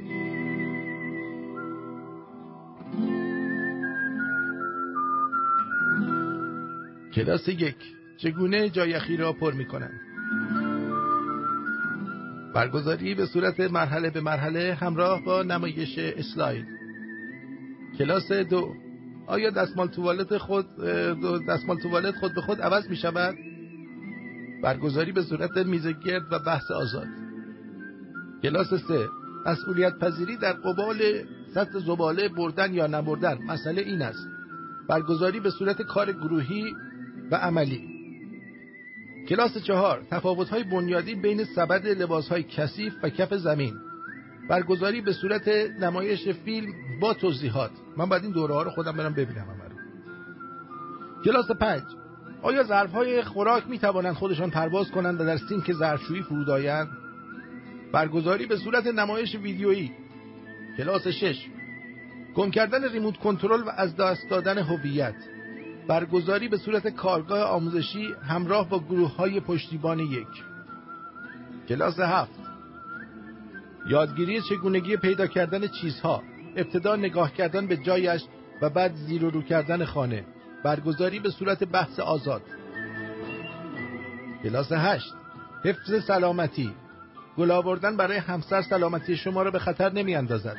کلاس یک چگونه جایخی را پر می کنند برگزاری به صورت مرحله به مرحله همراه با نمایش اسلاید. کلاس دو. آیا دستمال توالت خود دستمال توالت خود به خود عوض می شود؟ برگزاری به صورت میز گرد و بحث آزاد. کلاس سه. مسئولیت پذیری در قبال سطح زباله بردن یا نبردن. مسئله این است. برگزاری به صورت کار گروهی و عملی. کلاس چهار های بنیادی بین سبد های کثیف و کف زمین. برگزاری به صورت نمایش فیلم با توضیحات. من باید این دوره ها رو خودم برم ببینم رو کلاس پنج. آیا ظرف های خوراک می توانند خودشان پرواز کنند و در سینک ظرفشویی فرود آیند؟ برگزاری به صورت نمایش ویدیویی. کلاس شش. گم کردن ریموت کنترل و از دست دادن هویت. برگزاری به صورت کارگاه آموزشی همراه با گروه های پشتیبان یک. کلاس هفت. یادگیری چگونگی پیدا کردن چیزها ابتدا نگاه کردن به جایش و بعد زیر و رو کردن خانه. برگزاری به صورت بحث آزاد. کلاس هشت. حفظ سلامتی. گل آوردن برای همسر سلامتی شما را به خطر نمی اندازد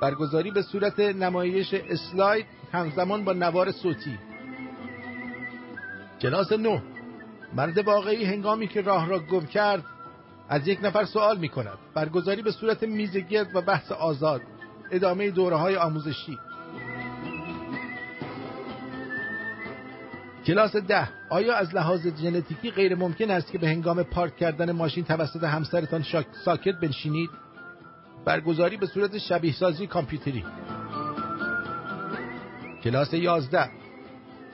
برگزاری به صورت نمایش اسلاید همزمان با نوار صوتی. کلاس نو مرد واقعی هنگامی که راه را گم کرد از یک نفر سوال می کند برگزاری به صورت میزگرد و بحث آزاد ادامه دوره های آموزشی. کلاس ده. آیا از لحاظ ژنتیکی غیر ممکن است که به هنگام پارک کردن ماشین توسط همسرتان ساکت بنشینید؟ برگزاری به صورت شبیه سازی کامپیوتری. کلاس یازده.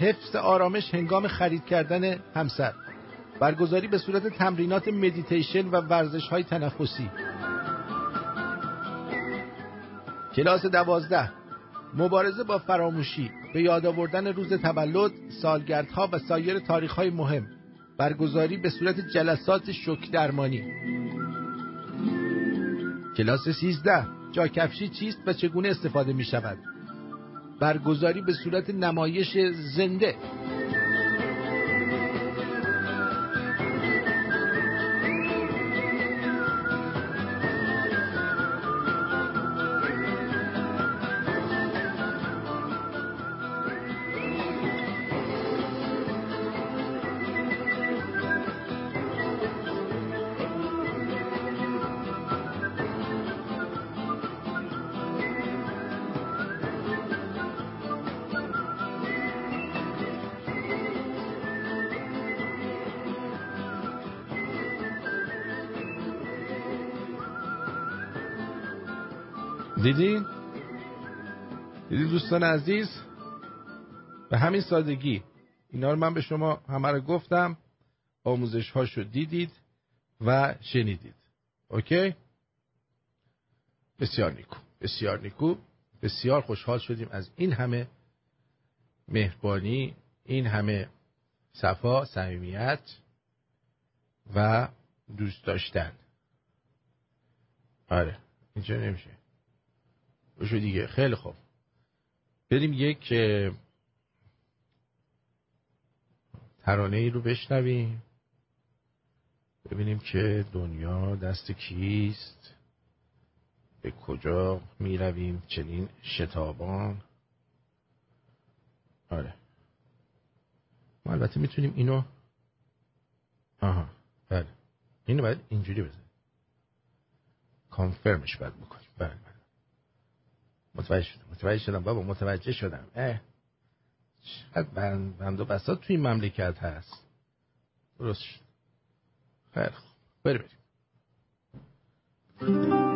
حفظ آرامش هنگام خرید کردن همسر. برگزاری به صورت تمرینات مدیتیشن و ورزش های تنفسی. کلاس دوازده. مبارزه با فراموشی. به یاد آوردن روز تولد، سالگردها و سایر تاریخهای مهم. برگزاری به صورت جلسات شک درمانی. کلاس 13 جاکفشی چیست و چگونه استفاده می شود برگزاری به صورت نمایش زنده. دیدین؟ دیدین دوستان عزیز؟ به همین سادگی. اینا رو من به شما همه رو گفتم آموزش هاشو دیدید و شنیدید. اوکی؟ بسیار نیکو بسیار نیکو. بسیار خوشحال شدیم از این همه مهربانی این همه صفا صمیمیت و دوست داشتن. آره اینجا نمیشه. بشو دیگه. خیلی خوب. بریم یک ترانه ای رو بشنویم. ببینیم که دنیا دست کیست. به کجا می رویم چنین شتابان. آره. ما البته می‌تونیم اینو آها. بله. اینو باید اینجوری بزنیم. کانفرمش باید بکنیم. بله بله. متوجه شدم. متوجه شدم. بابا متوجه شدم. اه. چقدر بند, و بسات توی مملکت هست. درست شد. خیلی خوب. بریم.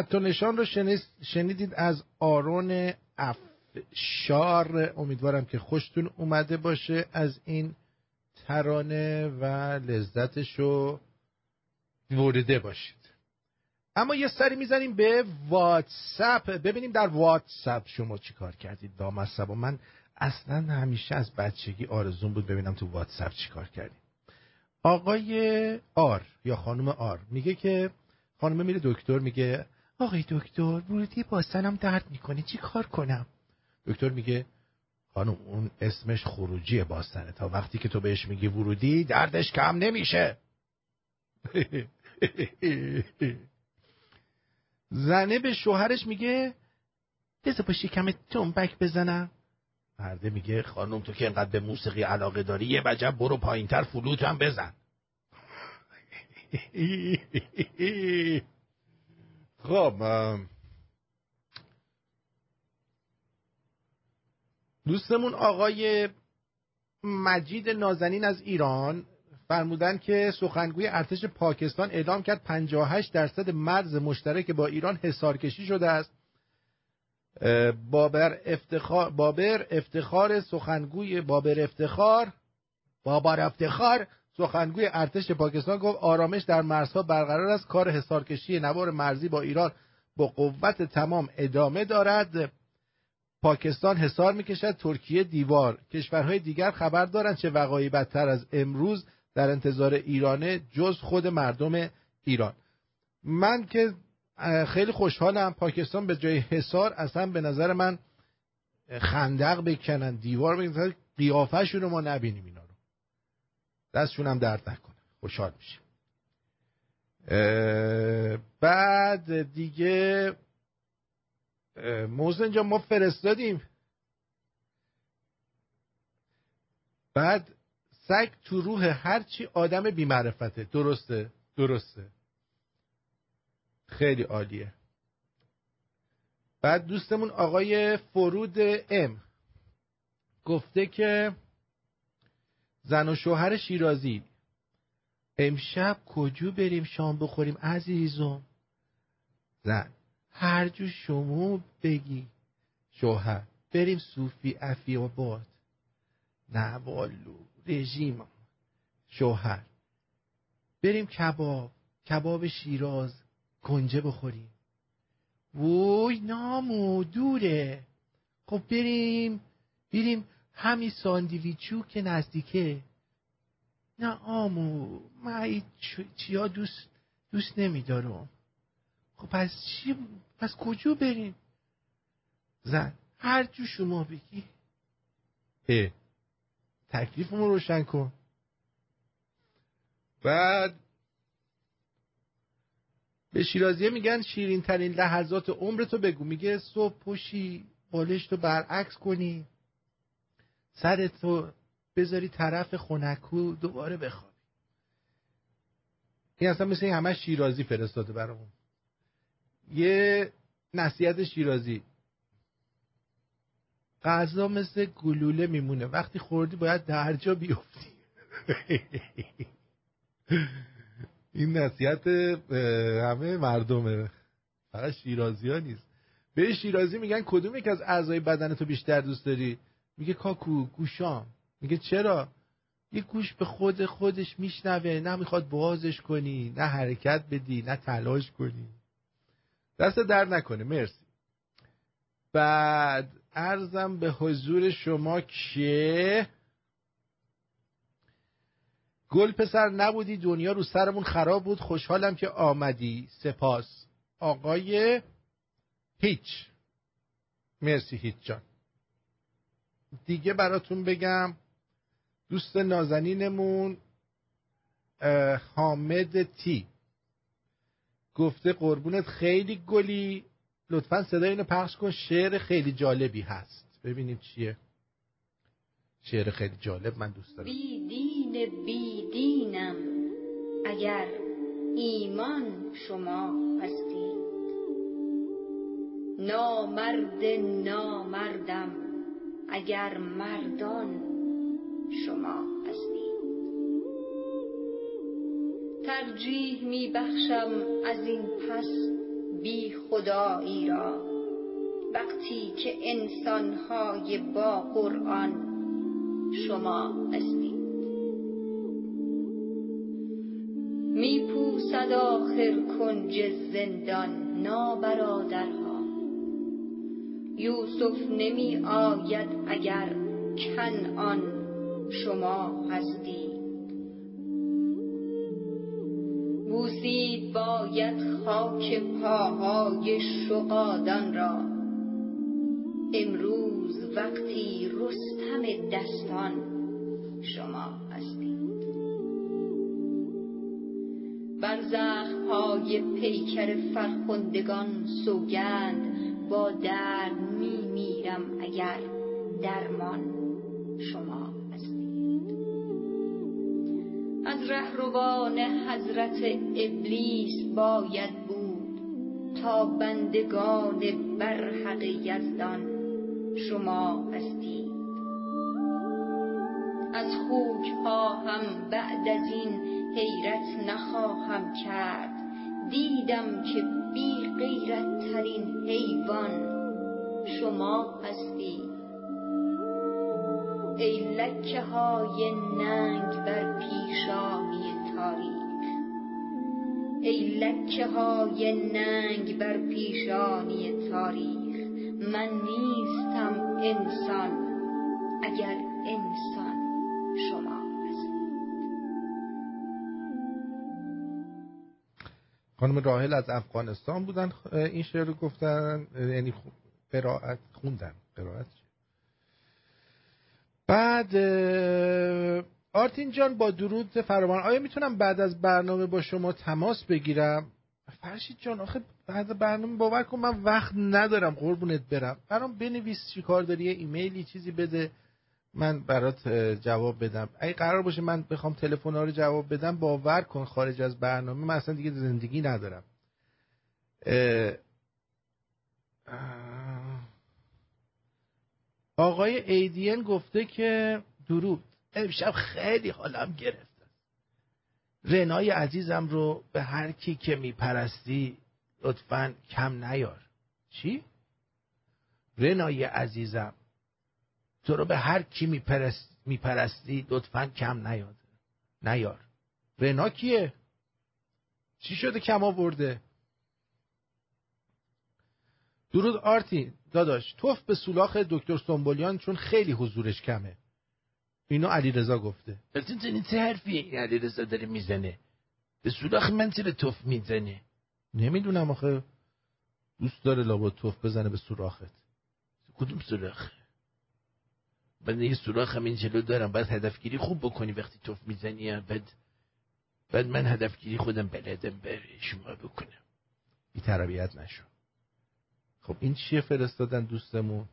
خط و نشان رو شنیدید از آرون افشار. امیدوارم که خوشتون اومده باشه از این ترانه و لذتشو ورده باشید. اما یه سری می‌زنیم به واتساپ. ببینیم در واتساپ شما چی کار کردید. لامصب و من اصلا همیشه از بچگی آرزون بود ببینم تو واتساپ چی کار کردیم. آقای آر یا خانم آر میگه که خانم میره دکتر میگه آقای دکتر ورودی باستنم درد می‌کنه. چی کار کنم؟ دکتر میگه خانم اون اسمش خروجی باستنه تا وقتی که تو بهش میگی ورودی دردش کم نمیشه. زنه به شوهرش میگه بذار با شکم تنبک بزنم. مرده میگه خانم تو که انقدر به موسیقی علاقه داری یه وجب برو پایینتر فلوت هم بزن. خب دوستمون آقای مجید نازنین از ایران فرمودن که سخنگوی ارتش پاکستان اعلام کرد 58 درصد مرز مشترک با ایران حصار کشی شده است. بابر افتخار بابر افتخار سخنگوی بابر افتخار بابر افتخار سخنگوی ارتش پاکستان گفت آرامش در مرزها برقرار است. کار حصارکشی نوار مرزی با ایران با قوت تمام ادامه دارد. پاکستان حصار می‌کشد. ترکیه دیوار. کشورهای دیگر خبر دارند چه وقایعی بدتر از امروز در انتظار ایرانه جز خود مردم ایران. من که خیلی خوشحالم. پاکستان به جای حصار اصلا به نظر من خندق بکنن دیوار بکنن قیافهشون رو ما نبینیم اینا. رو دستشون هم درد نکنه. خوشحال میشه بعد دیگه موزن جا ما فرستادیم. بعد سگ تو روح هرچی آدم بیمعرفته. درسته؟ درسته. خیلی عالیه. بعد دوستمون آقای فرود ام. گفته که زن و شوهر شیرازی. امشب کجا بریم شام بخوریم عزیزم؟ زن. هر جو شما بگی. شوهر. بریم صوفی افی آباد نه والو رژیم. شوهر. بریم کباب. کباب شیراز. کنجه بخوریم. وای نامو دوره. خب بریم. بریم همین ساندیویچو که نزدیکه. نه آمو من چیا دوست دوست نمیدارم. خب پس چی پس کجا بریم؟ زن هر جو شما بگی. اه تکلیفمو روشن کن. بعد به شیرازیه میگن شیرین ترین لحظات عمرتو بگو. میگه صبح پوشی بالش تو برعکس کنی. سرتو بذاری طرف خونکو دوباره بخوابی. این اصلا مثل همه شیرازی فرستاده برامون. یه نصیحت شیرازی. غذا مثل گلوله میمونه. وقتی خوردی باید در جا بیفتی. این نصیحت همه مردمه. فقط شیرازی ها نیست. به شیرازی میگن کدوم یک از اعضای بدن تو بیشتر دوست داری؟ میگه کاکو گوشام. میگه چرا؟ یه گوش به خود خودش میشنوه نه می‌خواد بازش کنی نه حرکت بدی نه تلاش کنی. دست در نکنه مرسی. بعد ارزم به حضور شما که گل پسر نبودی دنیا رو سرمون خراب بود. خوشحالم که آمدی. سپاس. آقای هیچ. مرسی هیچ جان. دیگه براتون بگم دوست نازنینمون حامد تی. گفته قربونت خیلی گلی. لطفا صدای اینو پخش کن شعر خیلی جالبی هست. ببینیم چیه. شعر خیلی جالب من دوست دارم. بی دین بی دینم. اگر ایمان شما هستید نامرد نامردم. اگر مردان شما هستید. ترجیح می بخشم از این پس بی خدایی را. وقتی که انسانهای با قرآن شما هستید. می پوسد آخر کنج زندان نابرادرها. یوسف نمی آید اگر کنعان شما هستی بوسید باید خاک پاهای شقادان را. امروز وقتی رستم دستان شما هستید. بر های پیکر فرخندگان سوگند با درد می میرم اگر درمان شما هستید از رهروان حضرت ابلیس باید بود تا بندگان برحق یزدان شما هستید از خوک ها هم بعد از این حیرت نخواهم کرد. دیدم که بی غیرت ترین حیوان شما هستید ای لکه های ننگ بر پیشانی تاریخ ای لکه های ننگ بر پیشانی تاریخ من نیستم انسان اگر خانم راهل از افغانستان بودن این شعر رو گفتن یعنی قرائت خوندن. قرائت بعد آرتین جان با درود فراوان. آیا می‌تونم بعد از برنامه با شما تماس بگیرم؟ فرشید جان آخه بعد برنامه باور کن من وقت ندارم قربونت برم. برام بنویس چی کار داری ایمیلی چیزی بده. من برات جواب بدم. اگه قرار باشه من بخوام تلفن رو جواب بدم باور کن خارج از برنامه من اصلا دیگه زندگی ندارم. آقای ایدین گفته که درود. امشب خیلی حالم گرفت. رنای عزیزم رو به هر کی که میپرستی لطفا کم نیار. چی؟ رنای عزیزم. تو رو به هر کی میپرست میپرستی لطفا کم نیاد. نیار. رنا کیه؟ چی شده کم آورده؟ درود آرتی. داداش توف به سولاخ دکتر سنبولیان چون خیلی حضورش کمه. اینو علیرضا گفته. این چه حرفی این علیرضا داره می‌زنه؟ به سولاخ من چرا توف می‌زنه؟ نمی‌دونم آخه. دوست داره لابا توف بزنه به سوراخت کدوم سوراخ من یه سوراخ هم این جلو دارم. باید هدفگیری خوب بکنی وقتی توف می‌زنی بعد بعد من هدفگیری خودم بلدم بره شما بکنم. بی تربیت نشو. خب این چیه فرستادن دوستمون؟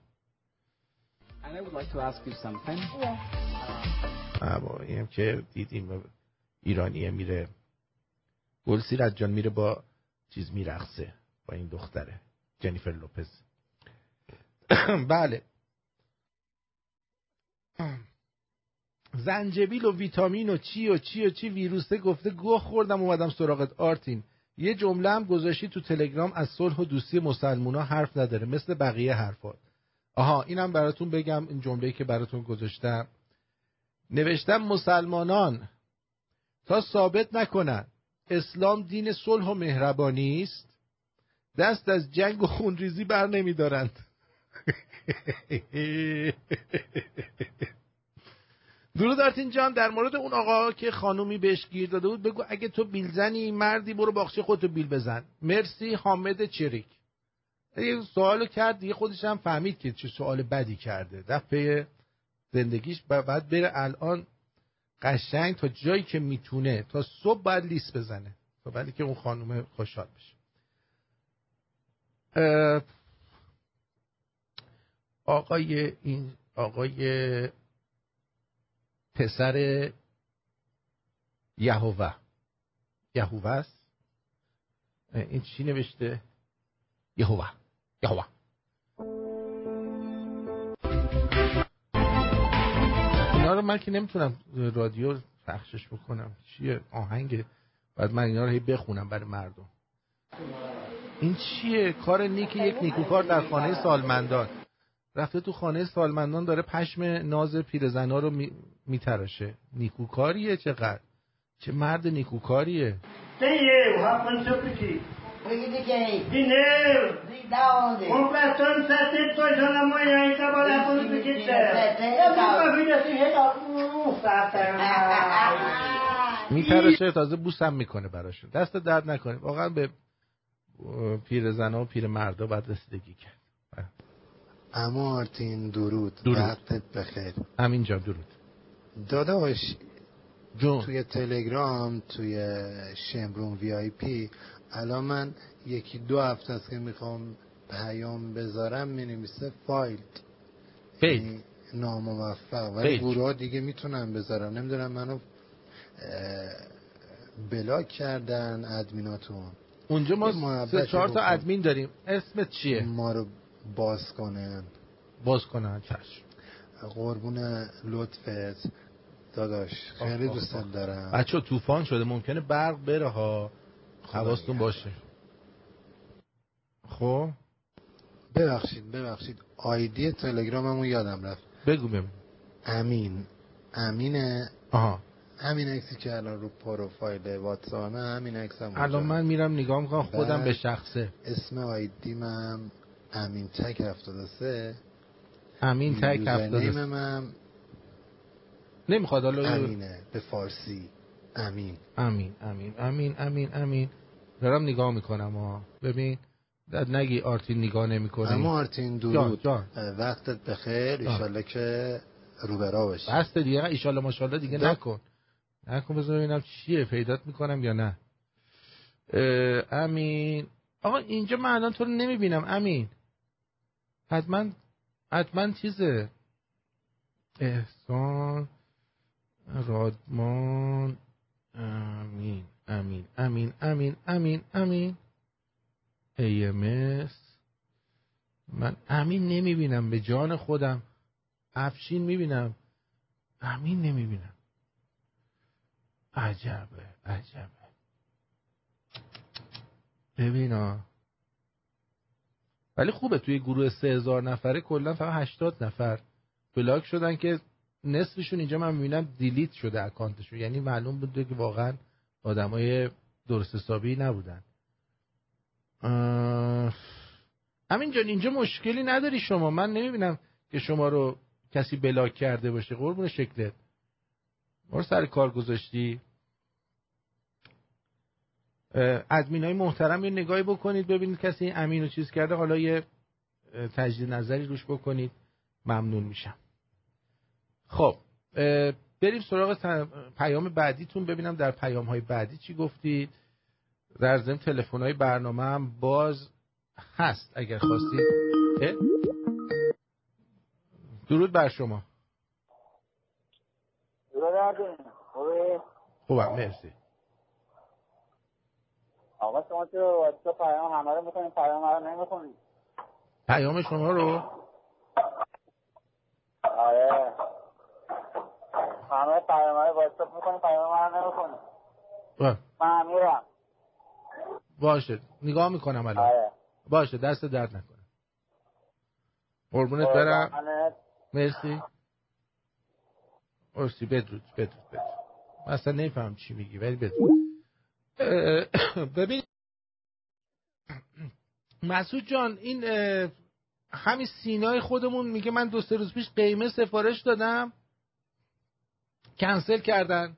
این که دیدیم ایرانیه میره. گل سیرت جان میره با چیز میرقصه با این دختره جنیفر لوپز. بله. زنجبیل و ویتامین و چی و چی و چی ویروسه گفته گوه خوردم اومدم سراغت. آرتین یه جمله هم گذاشتی تو تلگرام از صلح و دوستی مسلمونا حرف نداره مثل بقیه حرفات. آها اینم براتون بگم این جمله‌ای که براتون گذاشتم. نوشتم مسلمانان تا ثابت نکنن اسلام دین صلح و مهربانی است دست از جنگ و خونریزی بر نمیدارند. درود آرتین جان. در مورد اون آقا که خانومی بهش گیر داده بود بگو اگه تو بیلزنی مردی برو باخچه خودتو بیل بزن. مرسی حامد چریک. یه سوالو کرد دیگه خودش هم فهمید که چه سوال بدی کرده. دفعه زندگیش بعد بره الان قشنگ تا جایی که می‌تونه تا صبح باید لیست بزنه. تا بعدی که اون خانومه خوشحال بشه. آقای این آقای پسر یهوه. یهوه است؟ این چی نوشته؟ یهوه. یهوه. اینا رو من که نمی‌تونم رادیو پخشش بکنم. چیه؟ آهنگ بعد من اینا رو هی بخونم برای مردم. این چیه؟ کار نیک یک نیکوکار در خانه سالمندان. رفته تو خانه سالمندان داره پشم ناز پیرزنا رو میتراشه نیکوکاریه چقدر؟ چه مرد نیکوکاریه؟ Tem eu, rapando seu piti. De quem? De Neu. De da onde? Completando 72 anos amanhã trabalhar para o Piquet Eu nunca vi desse jeito, não میپرشه تازه بوسم می‌کنه براشون. دست درد نکنه. واقعا به پیر زن و پیر مردا باید رسیدگی کرد. اما آرتین درود, درود. بخیر. همین جا درود. داداش جون. توی تلگرام توی شمرون VIP الان من یکی دو هفته است که می‌خوام پیام بذارم می نویسه fail یعنی ناموفق. ولی. گروه دیگه می‌تونم بذارم نمی‌دونم منو block کردن ادمیناتون. اونجا ما سه چهار تا. ادمین داریم. اسمت چیه؟ ما رو باز کنن باز کنن چشم. قربون لطفت داداش خیلی آخ، آخ، دوست آخ. دارم. بچه طوفان شده ممکنه برق بره ها. حواستون باشه. خب؟ ببخشید ببخشید. آیدی تلگراممو یادم رفت. بگو ببین. امین. امینه؟ آها. همین عکسی که الان رو پروفایل واتساپمه همین عکسم الان من میرم نگاه می‌کنم خودم به شخصه. اسم آیدیمم امین تک 73 امین تک یوزرنیم هفتاد من. نمی‌خواد حالا امینه به فارسی. امین. امین امین امین امین امین. دارم نگاه می‌کنم ها. ببین داد نگی آرتین نگاه نمی‌کنه اما آرتین درود. جان. وقتت بخیر. ایشالله که روبرا باشی بسته دیگه ایشالله ماشالله دیگه دا- نکن. نکن بذار ببینم چیه پیدات می‌کنم یا نه. امین. آقا اینجا من الان تو رو نمی‌بینم. امین. حتما حتما چیزه احسان رادمان امین امین امین امین امین امین. AMS من امین نمی‌بینم به جان خودم افشین می‌بینم. امین نمی‌بینم. عجبه عجبه. ببینا ولی خوبه توی گروه سه هزار نفره کلا فقط هشتاد نفر بلاک شدن که نصفشون اینجا من می‌بینم دیلیت شده اکانتشون یعنی معلوم بوده که واقعا آدمای درست حسابی نبودن. همین جان اینجا مشکلی نداری شما. من نمی‌بینم که شما رو کسی بلاک کرده باشه. قربون شکلت. ما رو سر کار گذاشتی؟ ادمین های محترم یه نگاهی بکنید ببینید کسی امین رو چیز کرده حالا یه تجدید نظری روش بکنید ممنون میشم. خب بریم سراغ پیام بعدیتون ببینم در پیام های بعدی چی گفتید. در ضمن تلفن های برنامه هم باز هست اگر خواستید؟ درود بر شما. خوبه خوبم مرسی. آقا شما تو واتساپ پیام همه رو می‌کنین پیام رو نمی‌کنین پیام شما رو؟ آره. همه پیام های واتساپ می‌کنین پیام رو نمی‌کنین اه، من امیرم باشه. نگاه می‌کنم الان. آره. باشه. دست درد نکنه. قربونت برم. مرسی. مرسی. بدرود بدرود بدرود. من اصلا نمیفهم چی میگی ولی بدرود. ببین مسعود جان این همین سینای خودمون میگه من دو سه روز پیش قیمه سفارش دادم. کنسل کردن.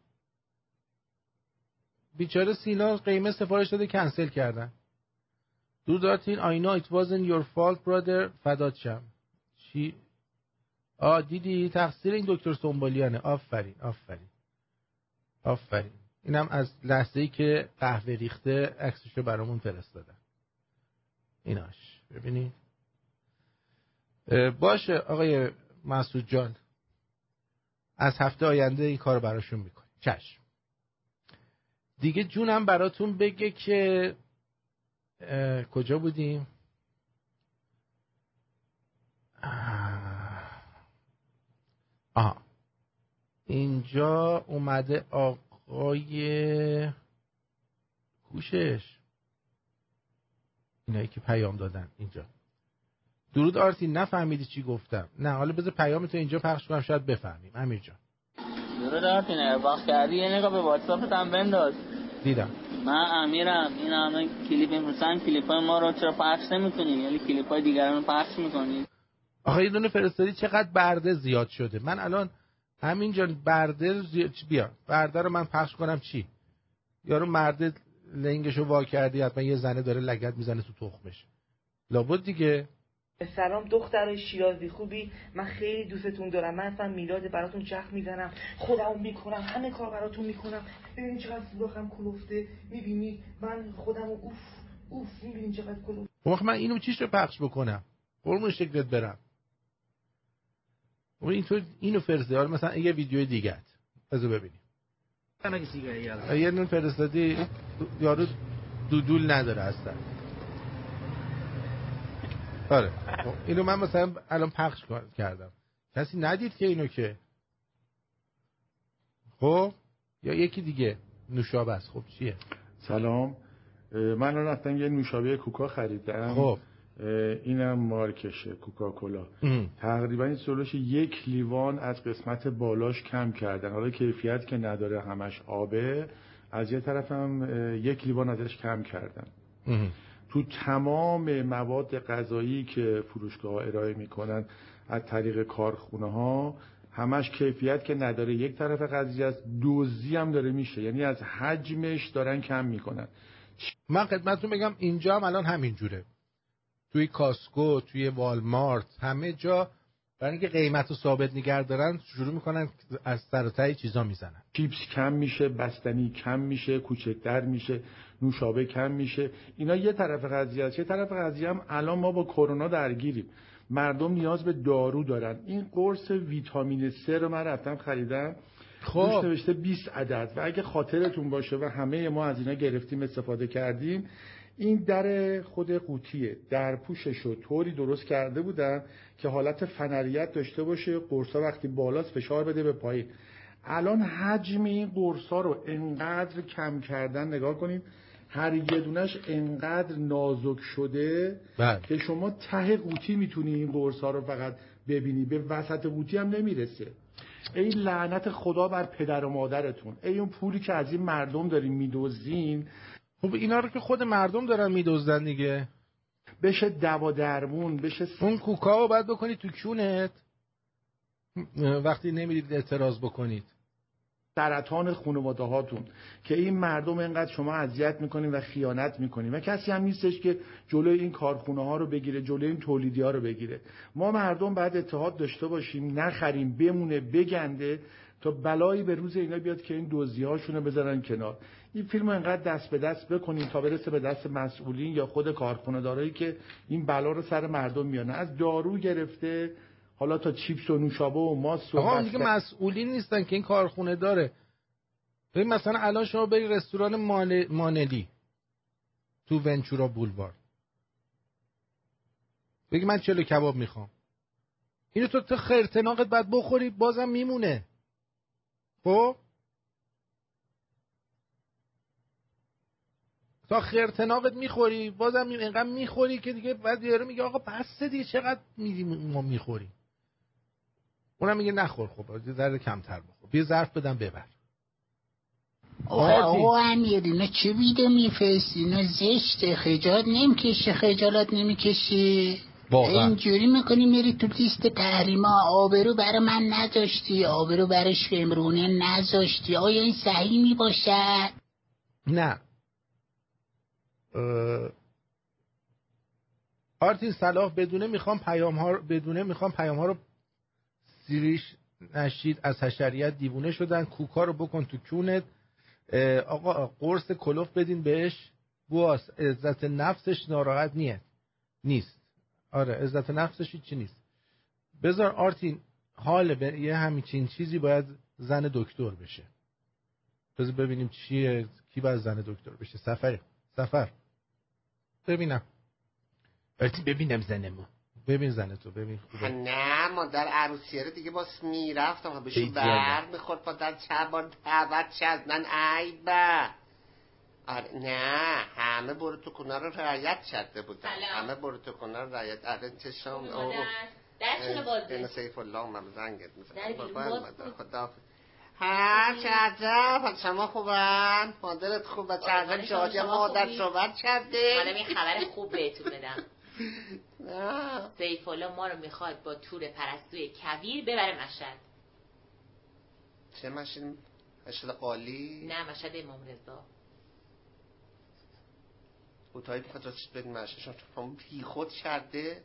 بیچاره سینا قیمه سفارش داده کنسل کردن. دو دارتین I know it wasn't your fault brother. فدات شم. چی؟ آ دیدی؟ تقصیر این دکتر سنبالیانه. آفرین آفرین. آفرین. اینم از لحظه ای که قهوه ریخته عکسشو برامون فرستادن ایناش. ببینید باشه آقای مسعود جان. از هفته آینده این کار براشون می‌کنی. چشم. دیگه جونم براتون بگه که کجا بودیم؟ آه. اینجا اومده آقای کوشش. اینایی که پیام دادن اینجا. درود آرتی نفهمیدی چی گفتم. نه حالا بذار پیامتو اینجا پخش کنم شاید بفهمیم. امیر جان. درود آرتینه وقت کردی؟ یه نگاه به واتساپت هم بنداز. دیدم. من امیرم. این همه کلیپ میفرستن کلیپ های ما رو چرا پخش نمی‌کنیم؟ یعنی کلیپ های دیگران رو پخش می‌کنیم. آخه یه دونه فرستادی چقدر برده زیاد شده. من الان همینجا برده. بیا برده رو من پخش کنم چی؟ یارو مرده لنگشو وا کردی حتما یه زنه داره لگت می‌زنه تو تخمش. لابد دیگه. سلام دختر شیرازی خوبی؟ من خیلی دوستتون دارم. من اصلا میلاد براتون چخ می‌زنم. خودمو می‌کنم همه کار براتون می‌کنم. ببین چقدر سوراخم کلفته می‌بینی؟ من خودمو اوف اوف می‌بینی چقدر کلفته وقت من اینو چیش رو پخش بکنم؟ قرمون شکلت برم. و اینطور اینو فرسته حالا مثلا یه ویدیو دیگه بذار ببینیم. یه نون فرستادی یارو دودول نداره اصلا. آره اینو من مثلا الان پخش کردم. کسی ندید که اینو که؟ خب؟ یا یکی دیگه نوشابه است. خب چیه؟ سلام. من الان رفتم یه نوشابه کوکا خریدم. خب. اینم مارکشه کوکاکولا. تقریبا این سولش یک لیوان از قسمت بالاش کم کردن. حالا کیفیت که نداره همش آبه. از یه طرفم یک لیوان ازش کم کردن. تو تمام مواد غذایی که فروشگاه ها ارائه می‌کنن از طریق کارخونه ها همش کیفیت که نداره. یک طرف قضیه است دوزی هم داره میشه. یعنی از حجمش دارن کم می‌کنن. من خدمتتون بگم اینجا هم الان همین جوره. توی کاسکو توی والمارت همه جا برای اینکه قیمت رو ثابت نگه دارن شروع می‌کنن از سر چیزا می‌زنن. چیپس کم میشه بستنی کم میشه کوچکتر میشه نوشابه کم میشه. اینا یه طرف قضیه است. یه طرف قضیه هم الان ما با کرونا درگیریم. مردم نیاز به دارو دارن. این قرص ویتامین C رو من رفتم خریدم. خب. نوشته 20 عدد. و اگه خاطرتون باشه و همه ما از اینا گرفتیم استفاده کردیم این در خود قوطیه. در پوشش رو طوری درست کرده بودن که حالت فنریت داشته باشه قرصا وقتی بالاست فشار بده به پایین. الان حجم این قرصا رو انقدر کم کردن نگاه کنید هر یه دونش انقدر نازک شده بله. که شما ته قوطی می‌تونی این قرصا رو فقط ببینی. به وسط قوطی هم نمی‌رسه. ای لعنت خدا بر پدر و مادرتون. ای اون پولی که از این مردم داریم میدوزین خب اینا رو که خود مردم دارن میدوزدن دیگه. بشه دوا درمون بشه اون کوکاو باید بکنید تو کونت. وقتی نمی‌دید اعتراض بکنید. سرطان خانواده هاتون که این مردم اینقدر شما اذیت می‌کنین و خیانت می‌کنین. و کسی هم نیستش که جلوی این کارخونه ها رو بگیره جلوی این تولیدی ها رو بگیره. ما مردم بعد اتحاد داشته باشیم نخریم بمونه بگنده تا بلایی به روز اینا بیاد که این دوزی هاشونو بذارن کنار. این فیلم رو انقدر دست به دست بکنیم تا برسه به دست مسئولین یا خود کارخونه دارایی که این بلا رو سر مردم میانه از دارو گرفته حالا تا چیپس و نوشابه و ماست و آقا دیگه مسئولین نیستن که این کارخونه داره. ببین مثلا الان شما بری رستوران مانلی تو ونچورا بولوار بگی من چلو کباب می‌خوام. اینو تو تو خرتناقت بعد بخوری بازم میمونه. خب؟ تا خرتناقت می‌خوری بازم اینقدر می‌خوری که دیگه بعد یارو میگه آقا بس دیگه چقدر ما می‌خوریم؟ اونم میگه نخور خب ذره کمتر بخور. بیا ظرف بدم ببر. آقا امیر اینا چه ویدیو میفرستی؟ اینا زشته. خجالت نمی‌کشه خجالت نمی‌کشه اینجوری می‌کنی میری تو لیست تحریما آبرو برای من نذاشتی. آبرو برای شمرونه نذاشتی. آیا این صحیح می‌باشد؟ نه. آرتین صلاح بدونه می‌خوام پیام ها بدونه می‌خوام پیام ها رو سیریش نشید از حشریت دیوونه شدن. کوکا رو بکن تو کونت. آقا قرص کلوف بدین بهش. بواس عزت نفسش ناراحت نیه. نیست. آره عزت نفسش چی نیست. بذار آرتین حال به یه همین چیزی باید زن دکتر بشه. بذار ببینیم چیه کی باید زن دکتر بشه. سفر سفر. ببینم. ببینم زنمو؟ ببین زن تو ببین خوبه. نه مادر عروسیه رو دیگه با می‌رفتم. بهشون بر می‌خورد مادر چند بار دعوت من ای با. آره نه همه برو تو کنه رو رعایت شده بودن همه برو تو کنه رو رعایت. آره چشم درشون باز این سیف الله من زنگت می‌زنم خدا ها چه عجب شما خوبن؟ مادرت خوبه چه عجب شادی مادر صحبت کرده منم این خبر خوب بهتون بدم. سیف الله ما رو می‌خواد با تور پرستوی کویر ببره مشهد. چه مشهد؟ مشهد قالی؟ نه مشهد امام رضا. کوتاهی بخواد راستش بدین مشهد شما بی خود کرده.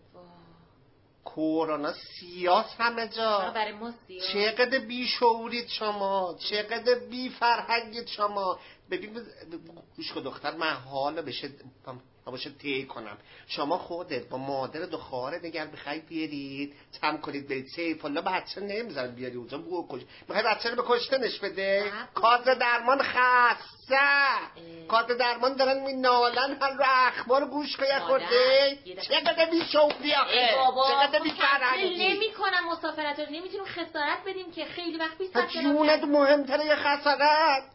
کرونا سیاس همه جا. برای ما سیاس. چقدر بی شعورید شما؟ چقدر بی فرهنگید شما؟ ببین گوش کن دختر من حالا بشه باشه طی کنم. شما خودت با مادر دو خواهر دیگر بخوای بیارید تم کنید برید سیف. الله بچه نمی‌ذارن بیاری اونجا بو کش. می‌خوای بچه رو به کشتنش بده؟ کارت درمان خسته. کارت درمان دارن می نالن هر رو اخبار گوش که خورده. چقدر بی شوقی آخه؟ چقدر بی فرهنگی نمی کنم مسافرت رو. نمی‌تونیم خسارت بدیم که خیلی وقت پیش جونت مهمتره یه خسارت.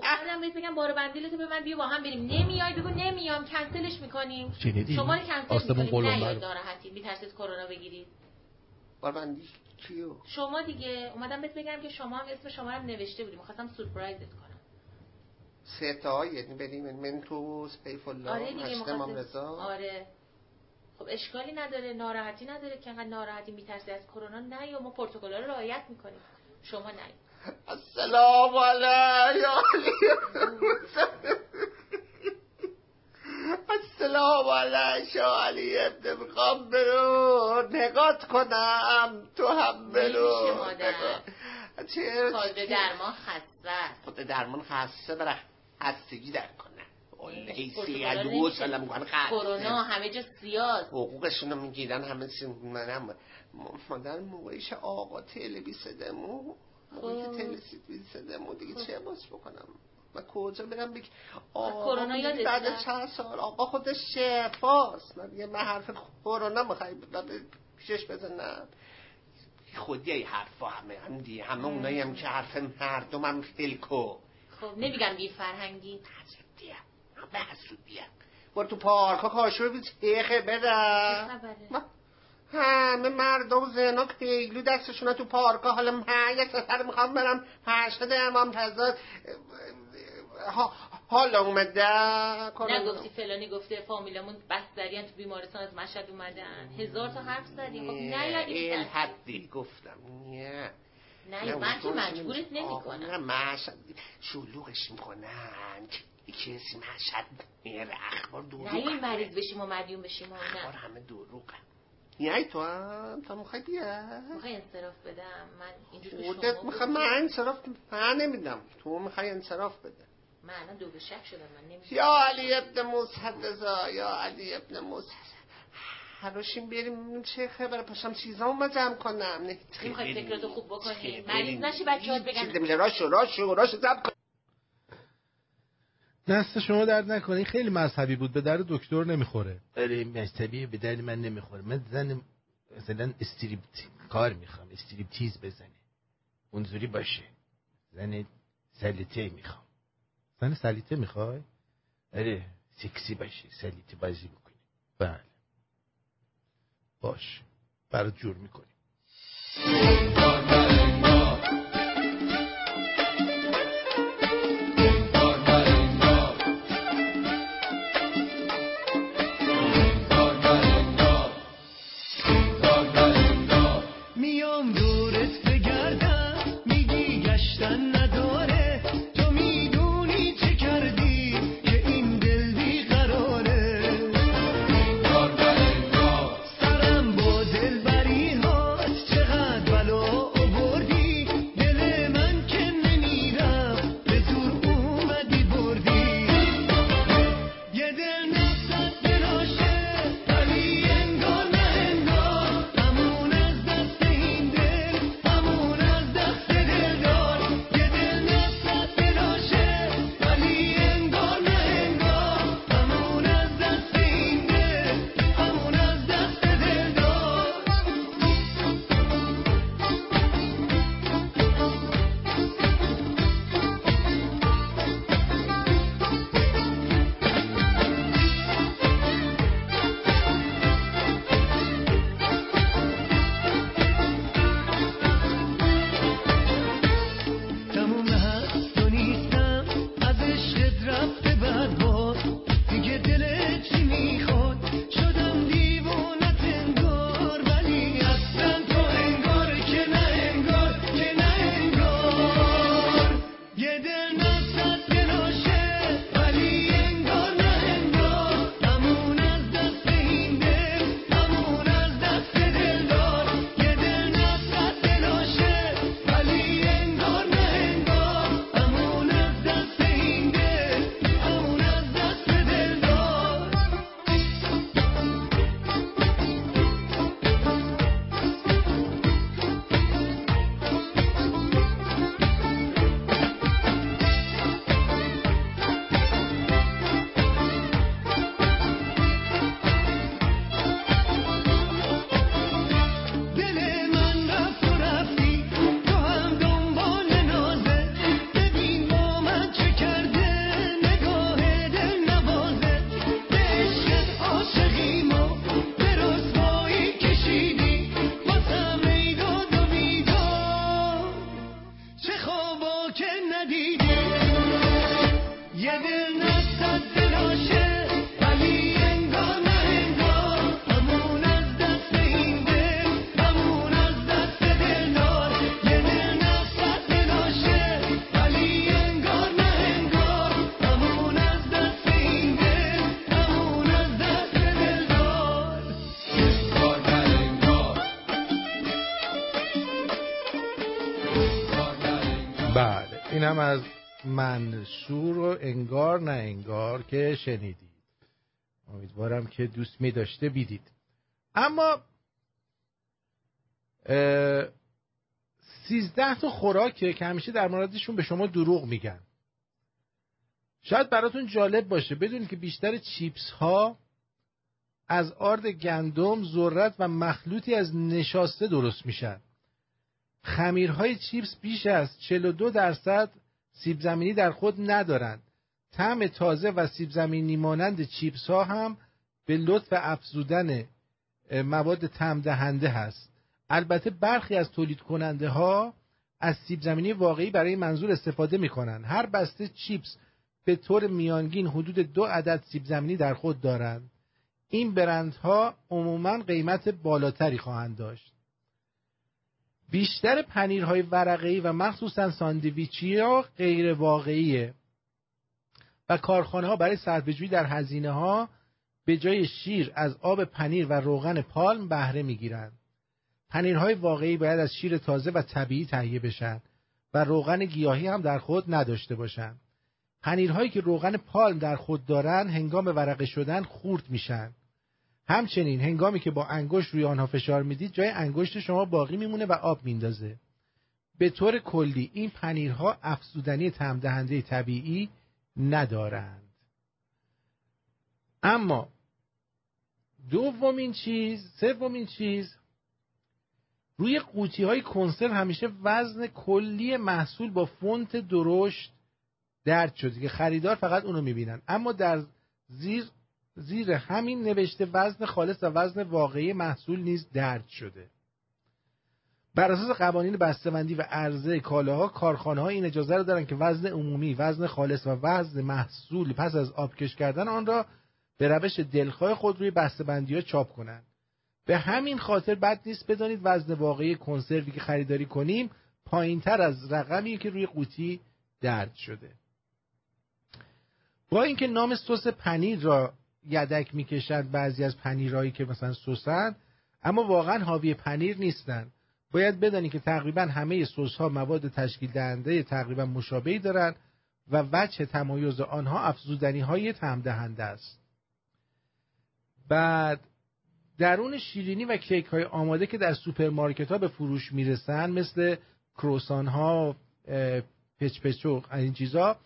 خب. بعدم بهت بگم بارو بندیلتو به من بیا با هم بریم. نمیای بگو نمیام کنسلش می‌کنیم. شنیدی؟ شما رو کنسل می‌کنیم. نه ناراحتی. میترسید کرونا بگیرید بار بندی. کیو؟ شما دیگه. اومدم بهت بگم که شما هم اسم شما هم نوشته بودیم. می‌خواستم سورپرایزت کنم. سه تا یعنی بریم. من تو سیف الله آره دیگه رضا آره. خب اشکالی نداره ناراحتی نداره که انقدر ناراحتی میترسی از کرونا نه یا ما پروتکل‌ها رو رعایت می‌کنیم. شما نه السلام علیکم. السلام علیکم علی ابن می‌خوام برو. نگات کنم تو هم برو. چه خود درمان خسته خود درمان خسته برای خستگی در کنم لیسی ادو سلام کن کرونا همه جا سیاس حقوقشون رو می‌گیرن همه چی. منم مادر موقعیش آقا سدمو موقعی که تلویزیون سدمو دیگه چه باز بکنم. من کجا برم؟ بگم کرونا یادت بعد چند سال؟ آقا خودش شفاست. من دیگه من حرف کرونا می‌خوای پیشش بزنم خودی ای حرفا همه هم دیگه همه اونایی هم که حرف مردم هم فلکو خب نمیگم بی فرهنگی. حسودیه. به حسودیه. برو تو پارک ها کاشو بید تیخه بدم همه مردم زنا پیلو دستشون تو پارکا. حالا من یه سفر می‌خوام برم. پشت امام رضا حالا اومده. نگفتی فلانی گفته فامیلمون بستریان تو بیمارستان از مشهد اومدن. هزار تا حرف زدی. خب نه این حدی گفتم. نه. نه من که مجبورت نمی کنم مشهد شلوغش می‌کنن. کسی مشهد میره اخبار دروغ نه این مریض بشیم و مدیون بشیم اخبار همه دروغن یعنی تو هم تا می‌خوای بیا. می‌خوای انصراف بدم؟ من اینجور خودت می‌خوای من انصراف من نمیدم. تو می‌خوای انصراف بده. من الان دو به شک شدم من نمی‌دونم. یا علی ابن رضا یا علی ابن موسی هراشیم بریم چه خبر پاشم چیزا ما جمع کنم. نه می‌خوای فکراتو خوب بکنی. مریض نشی بچه‌ها بگن. چیز راشو راشو راشو زب کن. دست شما درد نکنه. خیلی مذهبی بود. به در دکتر نمی‌خوره. آره مذهبی به درد من نمی‌خوره. من زن مثلا استریپ کار می‌خوام. استریپ تیز بزنه. اونجوری باشه. زن سلیته می‌خوام. زن سلیته می‌خوای؟ آره سکسی باشه. سلیته بازی بکنی بله. باش. برات جور می‌کنیم. منشور و انگار نه انگار که شنیدید. امیدوارم که دوست می داشته بیدید. اما سیزده تا خوراکه که همیشه در موردشون به شما دروغ میگن. شاید براتون جالب باشه. بدونید که بیشتر چیپس ها از آرد گندم، ذرت و مخلوطی از نشاسته درست میشن. خمیرهای چیپس بیش از 42 درصد سیب زمینی در خود ندارند. طعم تازه و سیب زمینی مانند چیپس ها هم به لطف افزودن مواد تم دهنده هست. البته برخی از تولید کننده ها از سیب زمینی واقعی برای منظور استفاده می کنند. هر بسته چیپس به طور میانگین حدود دو عدد سیب زمینی در خود دارند. این برندها عموما قیمت بالاتری خواهند داشت. بیشتر پنیرهای ورقه‌ای و مخصوصا ساندویچی ها غیر واقعیه و کارخانه ها برای صرفه‌جویی در هزینه ها به جای شیر از آب پنیر و روغن پالم بهره می‌گیرند. پنیرهای واقعی باید از شیر تازه و طبیعی تهیه بشن و روغن گیاهی هم در خود نداشته باشند. پنیرهایی که روغن پالم در خود دارند هنگام ورقه شدن خورد میشن همچنین هنگامی که با انگشت روی آنها فشار می‌دید جای انگشت شما باقی میمونه و آب میندازه. به طور کلی این پنیرها افزودنی تمدهنده طبیعی ندارند. اما دومین چیز سومین چیز روی قوطی های کنسرو همیشه وزن کلی محصول با فونت درشت درد شده که خریدار فقط اونو می‌بینن. اما در زیر زیر همین نوشته وزن خالص و وزن واقعی محصول نیز درد شده. بر اساس قوانین بسته‌بندی و عرضه کالاها کارخانه ها این اجازه را دارند که وزن عمومی وزن خالص و وزن محصول پس از آبکش کردن آن را به روش دلخواه خود روی بسته‌بندی ها چاپ کنند. به همین خاطر بد نیست بدانید وزن واقعی کنسروی که خریداری کنیم پایین تر از رقمی که روی قوطی درد شده. با اینکه نام سس پنیر را یدک می‌کشند بعضی از پنیرهایی که مثلا سسن اما واقعا حاوی پنیر نیستند باید بدانی که تقریبا همه سس ها مواد تشکیل دهنده تقریبا مشابهی دارند و وجه تمایز آنها افزودنی های طعم دهنده است. بعد درون شیرینی و کیک های آماده که در سوپرمارکت ها به فروش می‌رسن مثل کروسان ها پچ این چیزا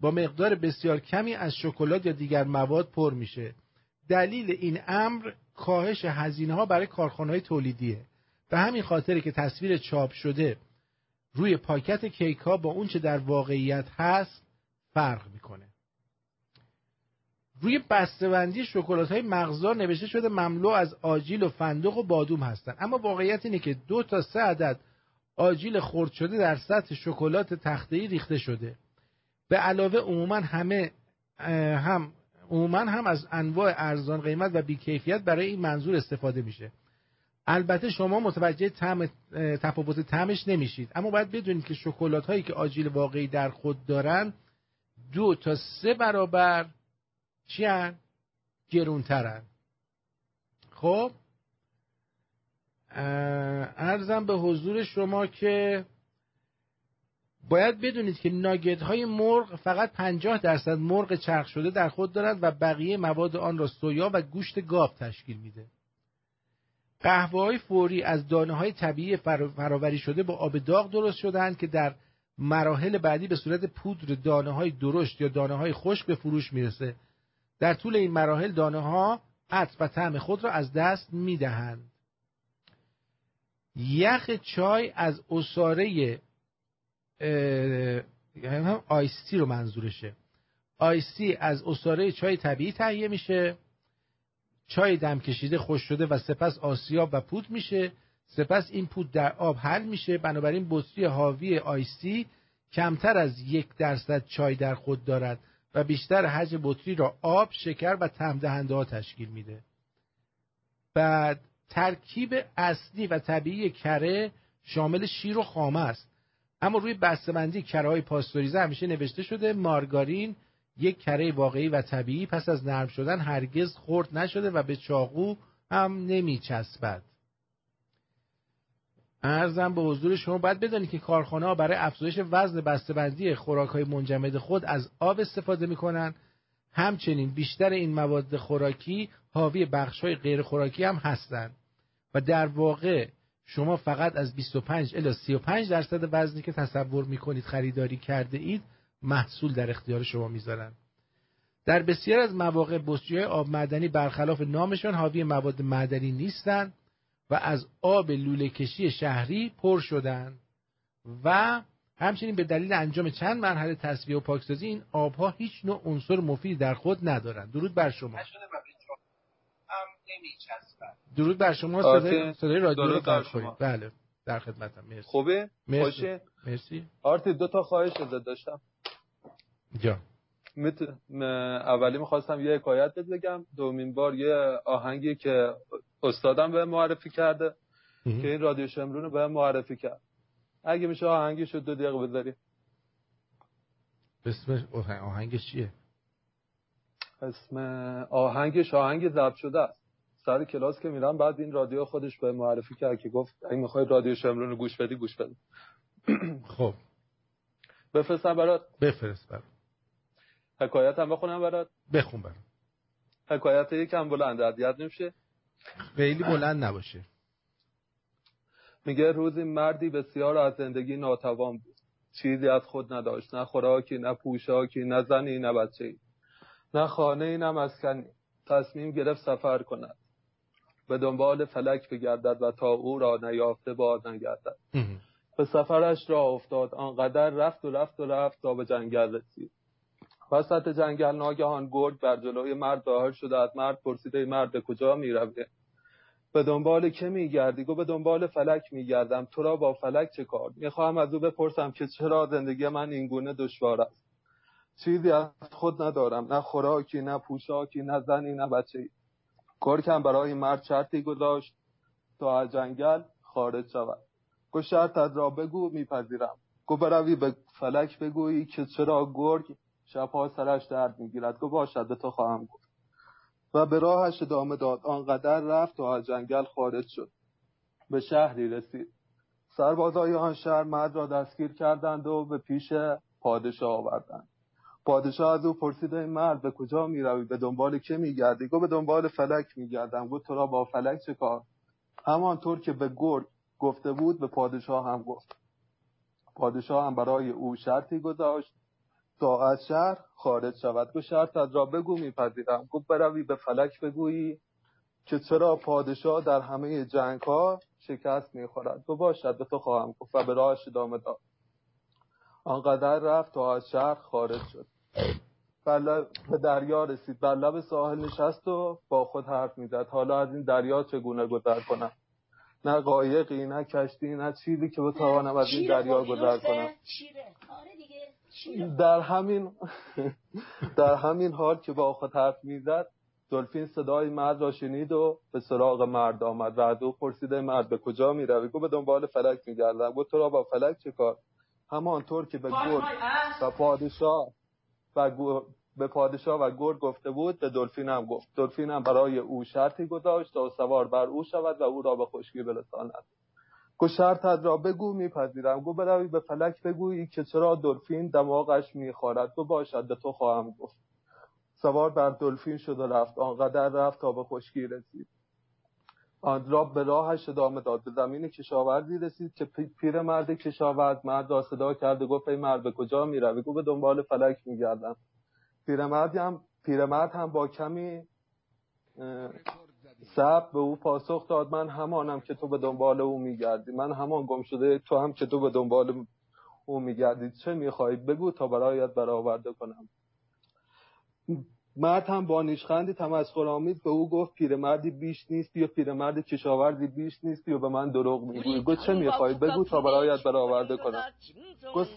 با مقدار بسیار کمی از شکلات یا دیگر مواد پر میشه. دلیل این امر کاهش هزینه ها برای کارخانه های تولیدیه. به همین خاطر که تصویر چاپ شده روی پاکت کیک ها با اونچه در واقعیت هست فرق می‌کنه. روی بسته‌بندی شکلات های مغزدار نوشته شده مملو از آجیل و فندق و بادوم هستند اما واقعیت اینه که دو تا سه عدد آجیل خرد شده در سطح شکلات تخته‌ای ریخته شده. به علاوه عموما همه هم عموما هم از انواع ارزان قیمت و بیکیفیت برای این منظور استفاده میشه. البته شما متوجه تم تفاوت طعمش نمیشید. اما باید بدونید که شکلات هایی که آجیل واقعی در خود دارن دو تا سه برابر چی هن؟ گرونترن. خب ارزم به حضور شما که باید بدونید که ناگت های مرغ فقط 50 درصد مرغ چرخ شده در خود دارد و بقیه مواد آن را سویا و گوشت گاو تشکیل میده. قهوه های فوری از دانه های طبیعی فراوری شده با آب داغ درست شدند که در مراحل بعدی به صورت پودر دانه های درشت یا دانه های خشک به فروش می‌رسه. در طول این مراحل دانه ها عطر و طعم خود را از دست می‌دهند. یخ چای از اصاره هم آیستی رو منظورشه آیستی از اصاره چای طبیعی تهیه میشه چای دم کشیده خوش شده و سپس آسیاب و پود میشه سپس این پود در آب حل میشه بنابراین بطری حاوی آیستی کمتر از یک درصد چای در خود دارد و بیشتر حجم بطری را آب، شکر و تمدهنده ها تشکیل میده. بعد ترکیب اصلی و طبیعی کره شامل شیر و خامه است. اما روی بسته‌بندی کره پاستوریزه همیشه نوشته شده مارگارین یک کره واقعی و طبیعی پس از نرم شدن هرگز خرد نشده و به چاقو هم نمیچسبد. ارزم به حضور شما باید بدانید که کارخانه ها برای افزایش وزن بسته‌بندی خوراک های منجمد خود از آب استفاده می‌کنن همچنین بیشتر این مواد خوراکی حاوی بخش های غیر خوراکی هم هستند و در واقع شما فقط از 25 الی 35 درصد وزنی که تصور می‌کنید خریداری کرده اید محصول در اختیار شما می‌ذارن. در بسیار از مواقع بطری آب معدنی برخلاف نامشان حاوی مواد معدنی نیستند و از آب لوله کشی شهری پر شدن و همچنین به دلیل انجام چند مرحله تصفیه و پاکسازی این آبها هیچ نوع عنصر مفید در خود ندارند درود بر شما. درود بر شما صدای, صدای رادیو رو کنید. بله در خدمتم. مرسی. خوبه؟ مرسی. مرسی. آرتی دو تا خواهش داشتم. جا. میت... اولی می‌خواستم یه حکایت بگم. دومین بار یه آهنگی که استادم به معرفی کرده که این رادیو شمرون رو به معرفی کرد. اگه میشه آهنگی شد دو دقیقه بذاری. اسم آهنگش چیه؟ اسم آهنگش آهنگ ضبط شده است. سر کلاس که میرم بعد این رادیو خودش به معرفی کرد که گفت اگه می‌خوای رادیو شمرون رو گوش بدی گوش بده. خب. بفرستم برات. بفرست برات حکایت هم بخونم برات. بخون برات حکایت یکم بلند اذیت نمیشه. خیلی بلند نباشه. میگه روزی مردی بسیار از زندگی ناتوان بود. چیزی از خود نداشت. نه خوراکی نه پوشاکی نه زنی نه بچه نه خانه نه مسکنی. تصمیم گرفت سفر کند. به دنبال فلک بگردد و تا او را نیافته باز نگردد. به سفرش را افتاد. آنقدر رفت و رفت و رفت تا به جنگل رسید. وسط جنگل ناگهان گرگ بر جلوی مرد ظاهر شده از مرد پرسیده مرد کجا می‌روی؟ به دنبال که میگردی؟ گو به دنبال فلک میگردم. تو را با فلک چه کار؟ می‌خواهم از او بپرسم که چرا زندگی من اینگونه دشوار است. چیزی از خود ندارم. نه خوراکی نه پوشاکی نه زنی نه بچه ای گرگم برای مرد شرطی گذاشت تا از جنگل خارج شود. گو شرط را بگو میپذیرم. گو بروی به فلک بگویی که چرا گرگ شبها سرش درد می‌گیرد. گو باشد به تو خواهم گفت. و به راهش ادامه داد. آنقدر رفت و از جنگل خارج شد. به شهری رسید. سربازای آن شهر مرد را دستگیر کردند و به پیش پادشاه آوردند. پادشاه از او پرسید این مرد به کجا می روی به دنبال که می گردی گو به دنبال فلک می گردم گو تو را با فلک چه کار؟ همانطور که به گرگ گفته بود به پادشاه هم گفت. پادشاه هم برای او شرطی گذاشت تا از شهر خارج شود. شرط از را بگو میپذیرم. گفت بروی به فلک بگویی که چرا پادشاه در همه جنگ ها شکست می‌خورد. گو باشد به تو خواهم گفت. و به راهش ادامه داد. آنقدر رفت تا از شهر خارج شد. به دریا رسید. بر لب ساحل نشست و با خود حرف می‌زد. حالا از این دریا چگونه گذر کنم؟ نه قایقی نه کشتی نه چیزی که بتوانم از این دریا گذر کنم. در همین در همین حال که با خود حرف می‌زد دلفین صدای مرد را شنید و به سراغ مرد آمد و از او پرسیده مرد به کجا می روی گو به دنبال فلک می گردم گو تو را با فلک چه کار؟ همانطور که به گرد و پادشاه و به پادشاه و گرد گفته بود به دلفین هم گفت. دلفین هم برای او شرطی گذاشت تا سوار بر او شود و او را به خشکی برساند. گو شرطت را بگو میپذیرم. گو بروی به فلک بگویی که چرا دلفین دماغش می‌خورد. گو باشد به تو خواهم گفت. سوار بر دلفین شد و رفت. آنقدر رفت تا به خشکی رسید. آن را به راهش ادامه داد. به زمین کشاورزی رسید که پیر مرد کشاورز مرد را صدا کرد و گفت ای مرد به کجا می‌روی؟ گو به دنبال فلک میگردم. پیرمرد هم پیرمرد هم با کمی سب به او پاسخ داد. من همانم که تو به دنبال او میگردی. من همان گم شده تو هم که تو به دنبال او میگردی. چه می‌خواهی بگو تا برایت برآورده کنم. مرد هم با نیشخندی تمسخرآمیز به او گفت پیرمردی بیش نیست یا پیرمرد کشاورزی بیش نیست یا به من دروغ می‌گویی؟ گفت چه می‌خوای بگو تا برایت برآورده کنم. گفت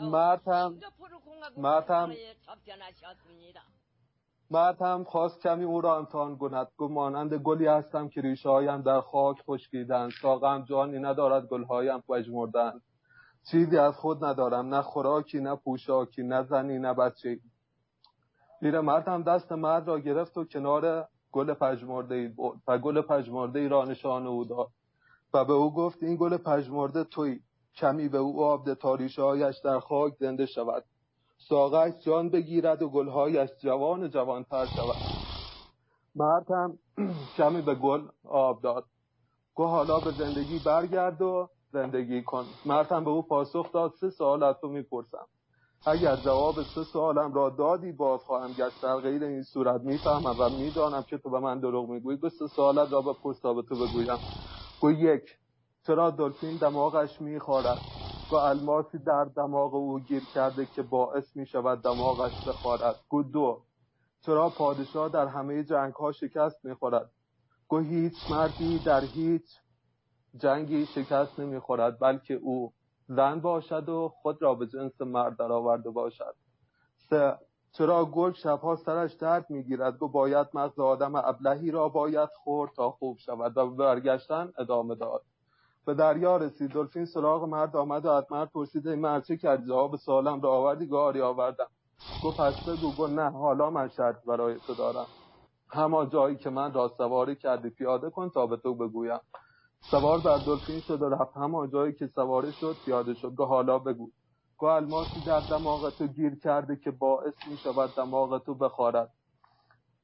مرد هم مرد هم مرد هم خواست کمی او را امتحان کند. گفت مانند گلی هستم که ریشه هایم در خاک خشکیدند. ساقم جانی ندارد گلهایم پژمردند. چیزی از خود ندارم نه خوراکی نه پوشاکی نه زنی نه بچه. پیر مرد هم دست مرد را گرفت و کنار گل پژمرده برد و گل پژمرده ای را نشان او داد. و به او گفت این گل پژمرده توی. کمی به او آب ده تاریشهایش در خاک زنده شود. ساقش جان بگیرد و گلهایش جوان جوانتر شود. مرد هم کمی به گل آب داد. گو حالا به زندگی برگرد و زندگی کن مرد هم به او پاسخ داد سه سوال از تو می‌پرسم. اگر جواب سه سوالم را دادی باز خواهم گشت. در غیر این صورت می‌فهمم و می‌دانم که تو به من دروغ می‌گویی. گو سه سوالت را بپرس تا به تو بگویم. گو یک چرا دلفین دماغش می‌خورد و الماسی در دماغ او گیر کرده که باعث می شود دماغش بخارد گو دو چرا پادشاه در همه جنگ ها شکست می خورد گو هیچ مردی در هیچ جنگی شکست نمی خورد بلکه او زن باشد و خود را به جنس مرد درآورده باشد. سه چرا گل شبها سرش درد می‌گیرد؟ گو باید مغز آدم ابلهی را باید خورد تا خوب شود و برگشتن ادامه داد. به دریا رسید. دلفین سراغ مرد آمد و از مرد پرسید این مرد چه کردی؟ جواب سوالم را آوردی گاری آوردم. گفت پس بگو. نه حالا من شرط برای تو دارم. همان جایی که من را سواری کردی پیاده کن تا به تو بگویم. سوار بر دلفین شد و رفت همان جایی که سواری شد پیاده شد. گو حالا بگو. گو الماسی در دماغ تو گیر کرده که باعث می شود دماغ تو بخارد.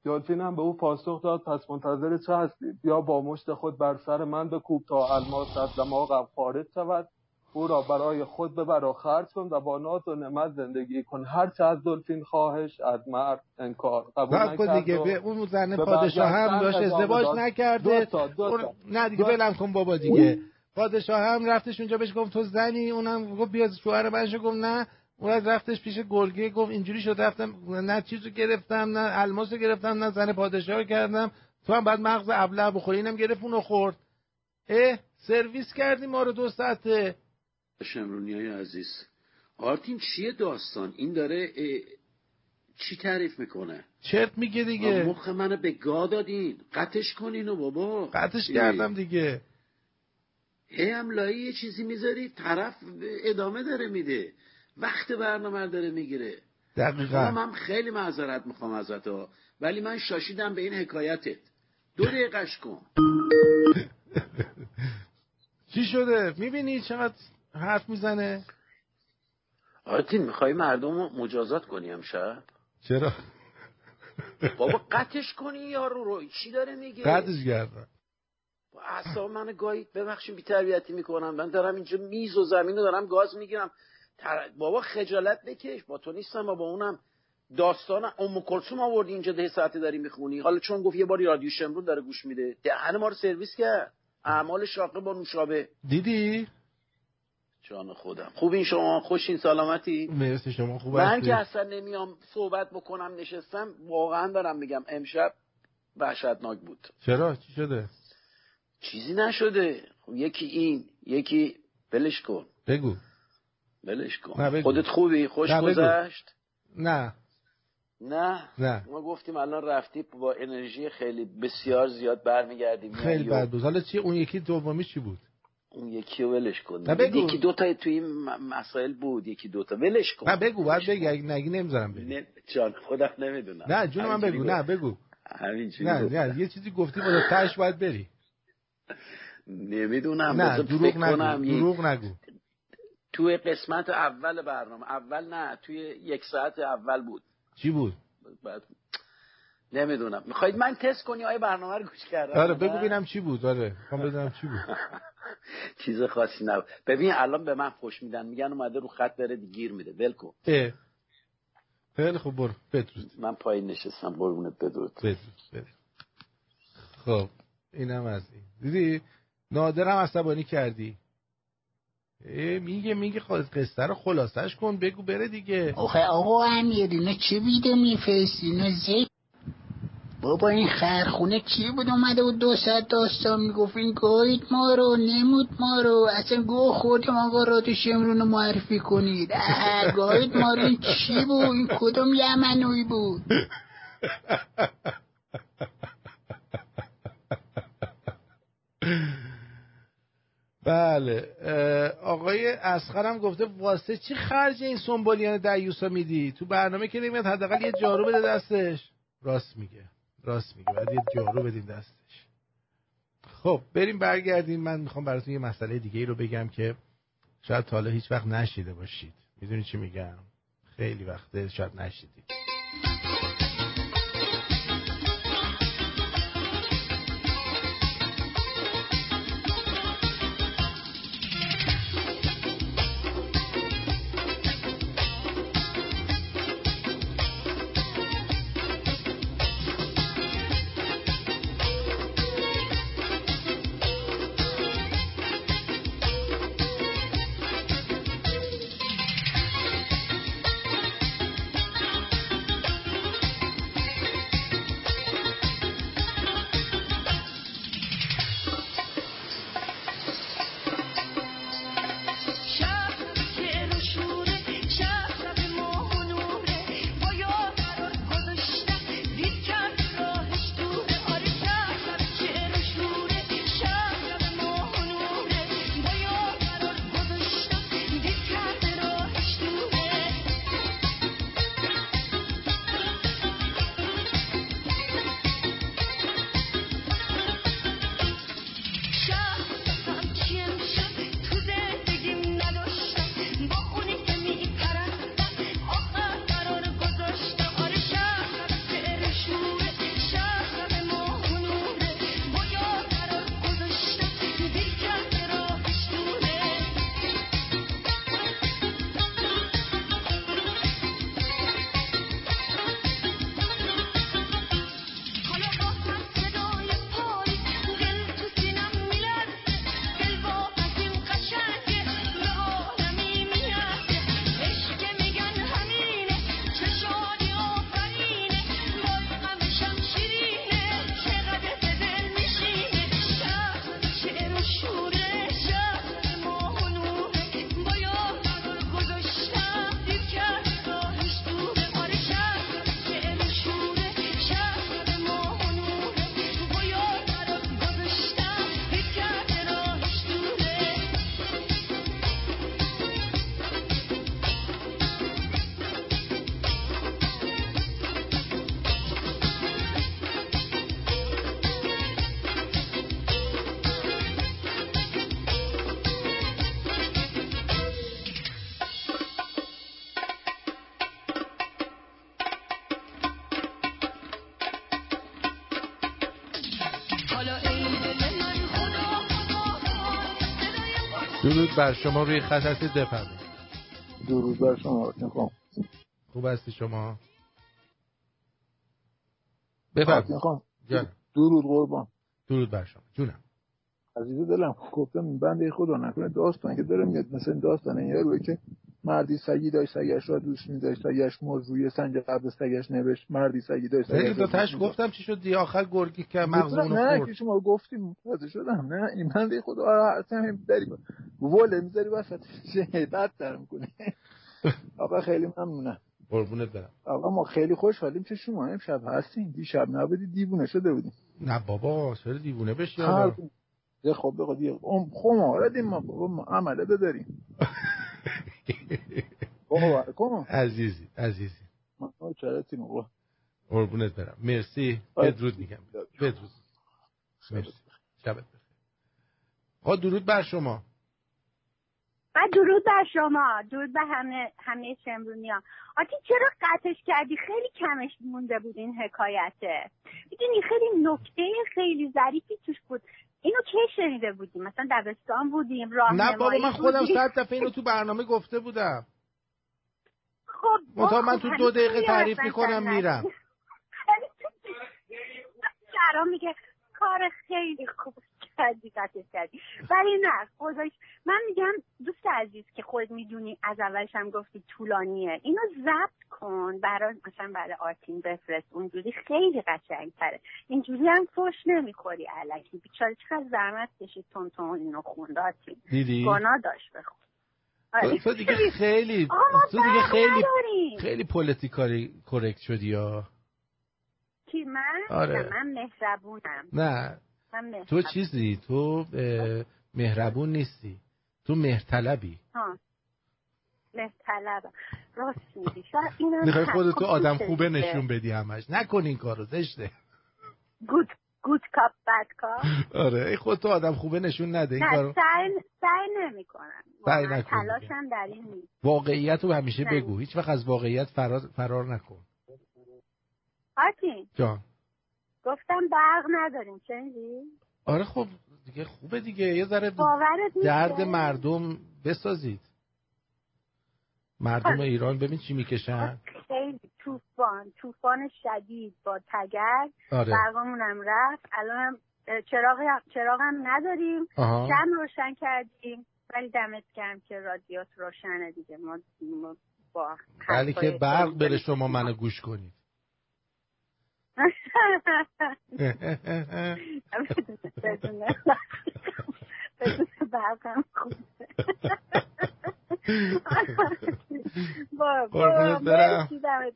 دلفین هم به او پاسخ داد پس منتظر چه هستی؟ بیا با مشت خود بر سر من بکوب تا الماس از دماغم خارج شود. او را برای خود ببر و خرج کن و با ناز و نعمت زندگی کن. هر چه از دلفین خواهش از مرد انکار. قبول نکرد دیگه به اون زن پادشاه هم داشت ازدواج نکرده. دو تا دو تا. نه دیگه ولم کن بابا دیگه. پادشاه هم رفتش اونجا بهش گفت تو زنی؟ اونم گفت بیا شوهر منشو گفت نه. اون از رفتش پیش گرگه گفت اینجوری شد رفتم نه چیزو گرفتم نه الماسو گرفتم نه زن پادشاه کردم. تو هم بعد مغز ابله بخوری اینم گرفت اونو خورد. اه سرویس کردی ما رو دو ساعته. شمرونی های عزیز. آرتین چیه داستان؟ این داره چی تعریف می‌کنه؟ چرت میگه دیگه. مخ منو به گا دادین. قطش کنین و بابا. قطش کردم دیگه. هی هم لایی یه چیزی می‌ذاری؟ طرف ادامه داره میده. وقت برنامه داره می‌گیره. دقیقا. من خیلی معذرت می‌خوام ازت ها ولی من شاشیدم به این حکایتت. دو دقیقش کن. چی شده؟ می‌بینی چقدر حرف می‌زنه؟ آرتین می‌خوای مردم رو مجازات کنی امشب؟ چرا؟ بابا قطش کنی یارو رو. چی داره میگه؟ قطش کردم اصلا من گاهی ببخشید بی تربیتی می‌کنم. من دارم اینجا میز و زمین رو دارم گاز می‌گیرم. تر... بابا خجالت بکش. با تو نیستم با اونم داستان ام کلثوم آوردی اینجا. ده ساعته داری می‌خونی. حالا چون گفت یه باری رادیو شمرون داره گوش میده. دهن ما رو سرویس کرد. اعمال شاقه با نوشابه. دیدی؟ جان خودم. خوب این شما؟ خوشین سلامتی؟ مرسی شما خوب من که اصلا نمیام صحبت بکنم نشستم واقعا دارم میگم امشب وحشتناک بود. چرا؟ چی شده؟ چیزی نشده. خب یکی این یکی بلش کن. بگو. بلش کن. بگو. خودت خوبی؟ خوش نه. گذشت؟ نه. نه؟ نه. ما گفتیم الان رفتی با انرژی خیلی بسیار زیاد برمیگردیم. خیلی بد بود. حالا چی؟ اون یکی دومی چی بود؟ اون یکی رو ولش کن. بگو. یکی دوتا توی این م- مسائل بود یکی دوتا ولش کن. نه بگو باید بگی اگه نگی نمی‌ذارم بگی. نه جان خودم نمی‌دونم. نه جون من بگو نه بگو. همینجوری نه. نه یه چیزی گفتی باید تش باید بری. نمی‌دونم نه دروغ نگو دروغ نگو. توی قسمت اول برنامه اول نه توی یک ساعت اول بود. چی بود؟ بعد نمی‌دونم. می‌خواید من تست کنی؟ آیا برنامه رو گوش کردم؟ آره بگو؟ ببینم چی بود. آره می‌خوام بدونم چی بود. چیز خاصی نبود. ببین الان به من خوش میدن. میگن اومده رو خط داره گیر میده. ول کن. خیلی خوب برو. بدرود. من پایین نشستم. قربونت. بدرود. بدرود بدرود. خب اینم از این. دیدی؟ نادرم عصبانی کردی. میگه میگه خود قصه رو خلاصش کن. بگو بره دیگه. آخه آقا امیر اینا چه بیده میفرستی اینا زی بابا این خرخونه کی بود؟ اومده بود دو ساعت داستان می‌گفت. این گاهید ما رو نمود ما رو. اصلا گوه خوردیم آقا رادو شمرون رو معرفی کنید. اه گاهید ما رو این چی بود؟ این کدوم یمنوی بود؟ بله. آقای اسخرم گفته واسه چی خرج این سنبولیان دیوسا میدی؟ تو برنامه که نمیاد حداقل یه جارو بده دستش. راست میگه. راست میگه بعد یه جارو بدیم دستش. خب بریم برگردیم. من می‌خوام براتون یه مسئله دیگه ای رو بگم که شاید تا حالا هیچ وقت نشیده باشید. می‌دونی چی میگم؟ خیلی وقته شاید نشیدید بر شما روی خط هستید بفرمایید. درود بر شما خوب هستی شما؟ بفرمایید. درود قربان. درود بر شما. جونم. عزیز دلم گفتم بنده خدا نکنه داستان که داره میاد مثل داستان این روی که مردی سگی داشت سگش را دوست می داشت سگش مرد روی سنج قبل سگش نوشت مردی سگی داشت سگش دو تش گفتم چی شد؟ دی آخر گرگی که مغز اونو نه که شما گفتیم متوجه شدم نه این بنده خدا آره اصلا داری وله می‌ذاری وسط چه بدتر می‌کنه آقا خیلی ممنونم. قربونت برم. آقا ما خیلی خوشحالیم که شما امشب هستین. دیشب نبودی دیوونه شده بودیم. نه بابا چرا دیوونه بشی خب بگو دیگه خماره دیم ما بابا ما عمله داریم. بابا عزیزی عزیزی. ما چرا تیم بابا قربونت برم. مرسی. بدرود میگم. بدرود مرسی. شبت بخیر. آقا درود بر شما. و درود بر شما. درود به همه همه شمرونیا آتی چرا قطعش کردی؟ خیلی کمش مونده بود این حکایته می‌دونی خیلی نکته خیلی ظریفی توش بود. اینو کی شنیده بودیم؟ مثلا دبستان بودیم راه نه بابا من خودم صد دفعه اینو تو برنامه گفته بودم. خب منتها من تو دو دقیقه تعریف می‌کنم میرم. شرام میگه کار خیلی خوب. کردی قطعش کردی. ولی نه خودش من میگم دوست عزیز که خود می‌دونی از اولش هم گفتی طولانیه. اینو ضبط کن. برای مثلا برای آرتین بفرست. اونجوری خیلی قشنگ تره اینجوری هم فش نمی‌خوری علکی. بیچاره چقدر زحمت کشید تون تون اینو خوند. آرتین؟ گناه داشت بخون. تو دیگه خیلی تو دیگه خیلی خیلی پولیتیکاری کرکت شدی یا کی من؟ آره. من مهربونم. نه. من تو چیزی؟ تو مهربون نیستی. تو مهرطلبی. ها. مهرطلبم. راست میگی. شاید اینم می‌خوای خودتو آدم خوبه نشون بدی همش. نکن این کارو زشته. گود گود کاپ بد کاپ آره ای خود تو آدم خوبه نشون نده. این کارو سعی سعی نمی‌کنم. سعی نکن تلاشم در این نیست. واقعیت رو همیشه. بگو. هیچ وقت از واقعیت فرار, فرار نکن. آرتین جان. گفتم برق نداریم شنیدی؟ آره خب دیگه خوبه دیگه. یه ذره درد مردم بسازید. مردم خب. ایران ببین چی می‌کشن. خیلی طوفان طوفان شدید با تگر آره. برقمونم رفت. الان چراغ چراغم نداریم. شم روشن کردیم؟ ولی دمت گرم که رادیوت روشنه دیگه. ما, ما با ولی که برق بره شما منو گوش کنید بدون بدون برقم خوبه با- با- قربونت برم.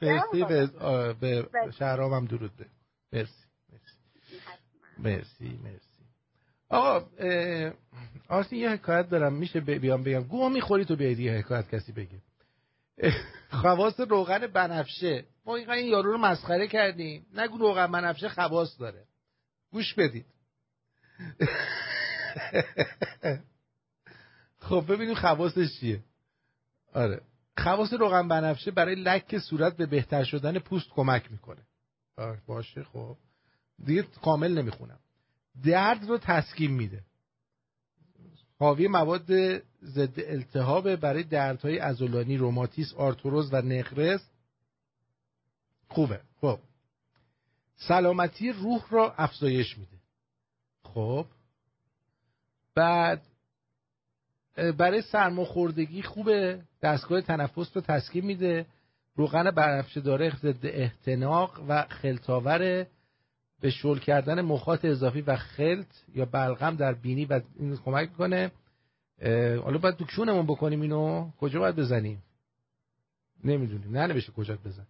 مرسی به. شهرامم درود ده مرسی مرسی. مرسی آقا اه، آرسین یه حکایت دارم. میشه بیام بگم گوه می‌خوری تو بیاید یه حکایت کسی بگه. خواص روغن بنفشه. ما این یارو رو مسخره کردیم. نگو روغن بنفشه خواص داره. گوش بدید. خب ببینیم خواصش چیه. آره. خواص روغن بنفشه برای لک صورت به بهتر شدن پوست کمک می‌کنه. باشه خب. دیگه کامل نمی‌خونم. درد رو تسکین میده. حاوی مواد ضد التهاب برای دردهای عضلانی روماتیسم آرتروز و نقرس. خوبه. خب. سلامتی روح را افزایش میده. خب. بعد برای سرماخوردگی خوبه. دستگاه تنفس رو تسکین میده. روغن بنفشه داره ضد احتناق و خلطاور به شل کردن مخاط اضافی و خلط یا بلغم در بینی و این کمک می‌کنه حالا باید تو کونمون بکنیم اینو. کجا باید بزنیم؟ نمی‌دونیم. نه کجا بزن.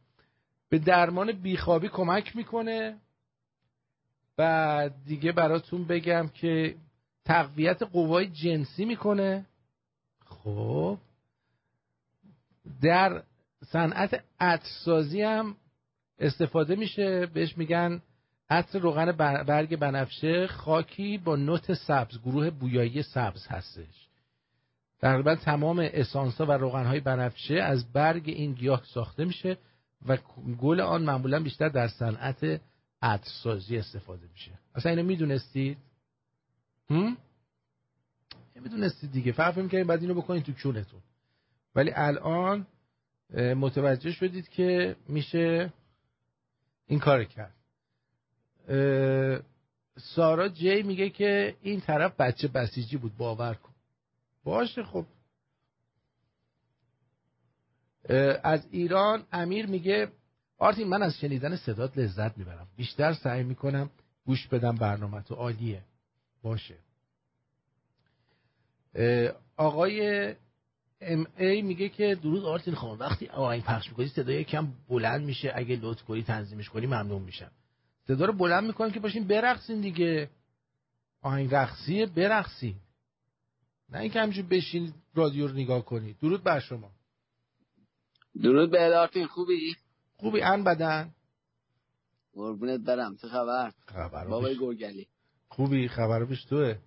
به درمان بیخوابی کمک می‌کنه. و دیگه براتون بگم که تقویت قوای جنسی می‌کنه. خب. در صنعت عطرسازی هم استفاده میشه. بهش میگن عطر روغن بر- برگ بنفشه خاکی با نوت سبز گروه بویایی سبز هستش. تقریبا تمام اسانس و روغن های بنفشه از برگ این گیاه ساخته میشه و گل آن معمولا بیشتر در صنعت عطرسازی استفاده میشه. اصلا اینو می‌دونستید؟ هم؟ می‌دونستید دیگه. فقط فکر می‌کردید بعد اینو بکنید تو کونتون. ولی الان متوجه شدید که میشه این کار کرد. سارا جی میگه که این طرف بچه بسیجی بود باور کن. باشه خب. از ایران امیر میگه آرتین من از شنیدن صدات لذت می‌برم. بیشتر سعی می‌کنم گوش بدم برنامه تو. عالیه. باشه. آقای ام ای میگه که درود آرتین خان وقتی آهنگ پخش می‌کنی صدای کم بلند میشه. اگه لطف کنی تنظیمش کنی ممنون میشم. صدا رو بلند می‌کنیم که باشین برقصین دیگه. آهنگ رقصیه برقصین نه اینکه همینجور بشین رادیو رو نگاه کنی. درود بر شما. درود به آرتین خوبی؟ خوبی. ان بدن. قربونت برم. چه خبر؟ خبر بابای گرگلی. خوبی. خبر پیش توه.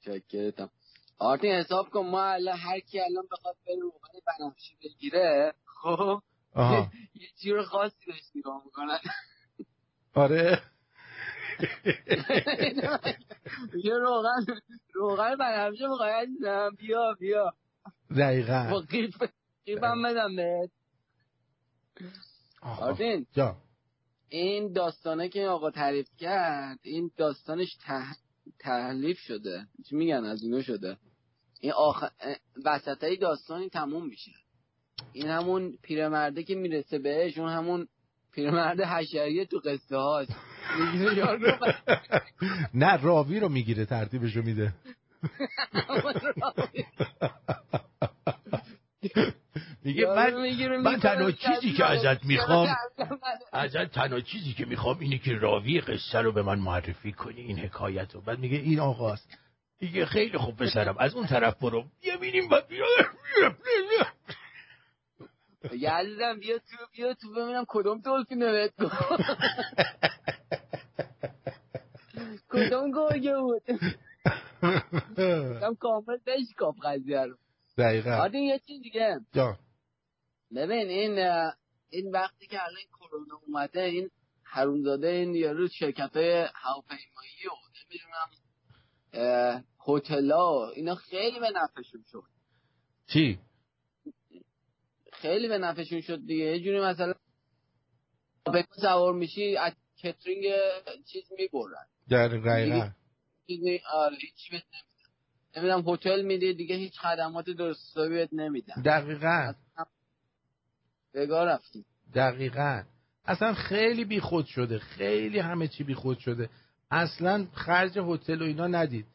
چکرتم. آرتین حساب کن. ما الان هر کی الان بخواد بره روغن بنفشی بگیره خب؟ یه جور خاصی بهش نگاه می‌کنن. آره. یه روغن روغن بنفشه می‌خوای عزیزم. بیا بیا. با دقیقا قیف قیفم بدم بهت. آرتین. جا. این داستانه که این آقا تعریف کرد این داستانش ته... تحلیف شده. چی میگن؟ از اینو شده. این آخ... وسط های داستانی تموم میشه. این همون پیرمرده که می‌رسه بهش اون همون پیرمرد حشریه تو قصه هاست. نه راوی رو می‌گیره ترتیبش رو میده. میگه من من تنها چیزی که ازت می‌خوام ازت تنها چیزی که می‌خوام اینه که راوی قصه رو به من معرفی کنی این حکایت رو. بعد میگه این آقاست. میگه خیلی خوب پسرم از اون طرف برو. بیا بینیم بعد عزیزم بیا تو بیا تو ببینم کدوم دلفین بهت کدوم گرگه بود؟ کم کامل بشکاف قضیه رو. دقیقا. آدین یه چیز دیگه. ببین این این وقتی که الان کرونا اومده این حرومزاده این یارو شرکت های هواپیمایی و نمی‌دونم هتلا اینا خیلی به نفعشون شد. چی؟ خیلی به نفعشون شد دیگه. یه جوری مثلا به سوار میشی از کترینگ چیز می‌برن. در چیزی آره نمی‌دونم هتل میده دیگه هیچ خدمات درست بهت نمیدن. دقیقا. بگاه رفتی. دقیقا. اصلا خیلی بیخود شده. خیلی همه چی بیخود شده. اصلا خرج هتل و اینا ندید.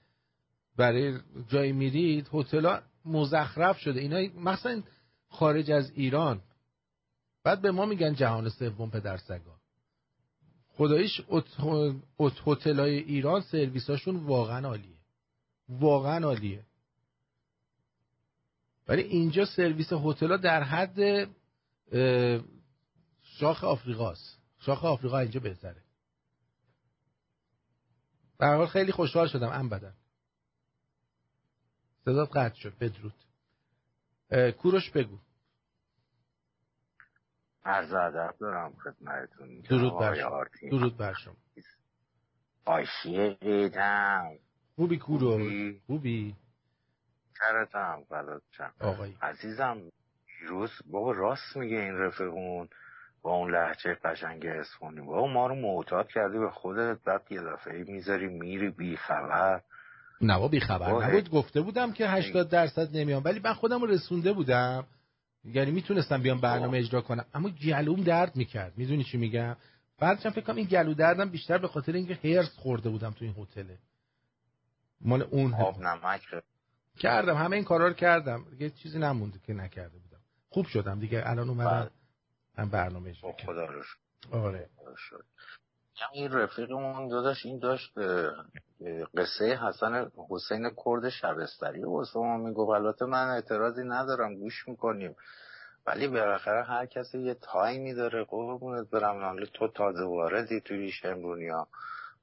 برای جای میرید هتل مزخرف شده. اینا مثلا خارج از ایران. بعد به ما میگن جهان سوم پدر سگا خداییش هتل های ایران سرویساشون واقعا عالیه. واقعا عالیه. ولی اینجا سرویس هتل در حد شاخ آفریقاست. شاخ آفریقا اینجا بهتره. در حال خیلی خوشحال شدم. ام بدن صدات قطع شد. بدرود. کوروش بگو. عرض ادب دارم خدمتتون. درود بر شما. درود بر شما. آشیه ایدم خوبی؟ کوروش خوبی کرتم بلد آقایی عزیزم روز بابا راست میگه این رفقمون با اون لحجه قشنگ اسفونی بابا ما رو معتاد کردی به خودت بعد یه دفعه می‌ذاری میری بی خبر نه بی خبر نبود. گفته بودم که 80 درصد نمیام. ولی من خودم رو رسونده بودم. یعنی می‌تونستم بیام برنامه اجرا کنم. اما گلوم درد می‌کرد. می‌دونی چی میگم؟ بعدش فکر کنم این گلو دردم بیشتر به خاطر اینکه هرس خورده بودم تو این هتله مال اون آب نمک. کردم. همه این کارا رو کردم. دیگه چیزی نمونده که نکرده بودم. خوب شدم دیگه. الان اومدم من برنامه اجرا خدا رو آره. این رفیقمون داداش این داشت قصه حسن حسین کرد شبستری واسه ما میگو البته من اعتراضی ندارم گوش می‌کنیم. ولی بالاخره هر کسی یه تایمی داره قربونت برم. حالا تو تازه واردی توی شمرونیا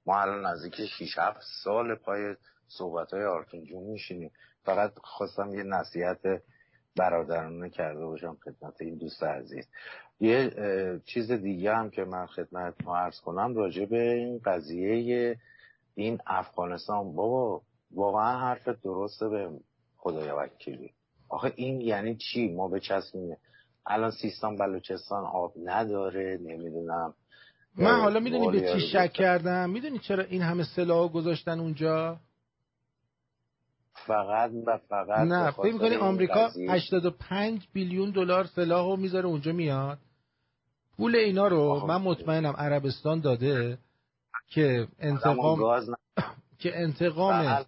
ما الان نزدیک 6 7 سال پای صحبت های آرتون جون میشینیم. فقط خواستم یه نصیحت برادرانه کرده باشم خدمت این دوست عزیز. یه چیز دیگه هم که من خدمت ما عرض کنم راجع به این قضیه این افغانستان. بابا واقعا حرف درسته به خدای وکیلی. آخه این یعنی چی؟ ما به چسبیم الان سیستان بلوچستان آب نداره نمی‌دونم من حالا می‌دونی به چی شک کردم؟ می‌دونی چرا این همه سلاح گذاشتن اونجا؟ فقط و فقط نه فکر می‌کنی آمریکا 85 بیلیون دلار سلاح رو می‌ذاره اونجا میاد؟ پول اینا رو من مطمئنم عربستان داده که انتقام که انتقام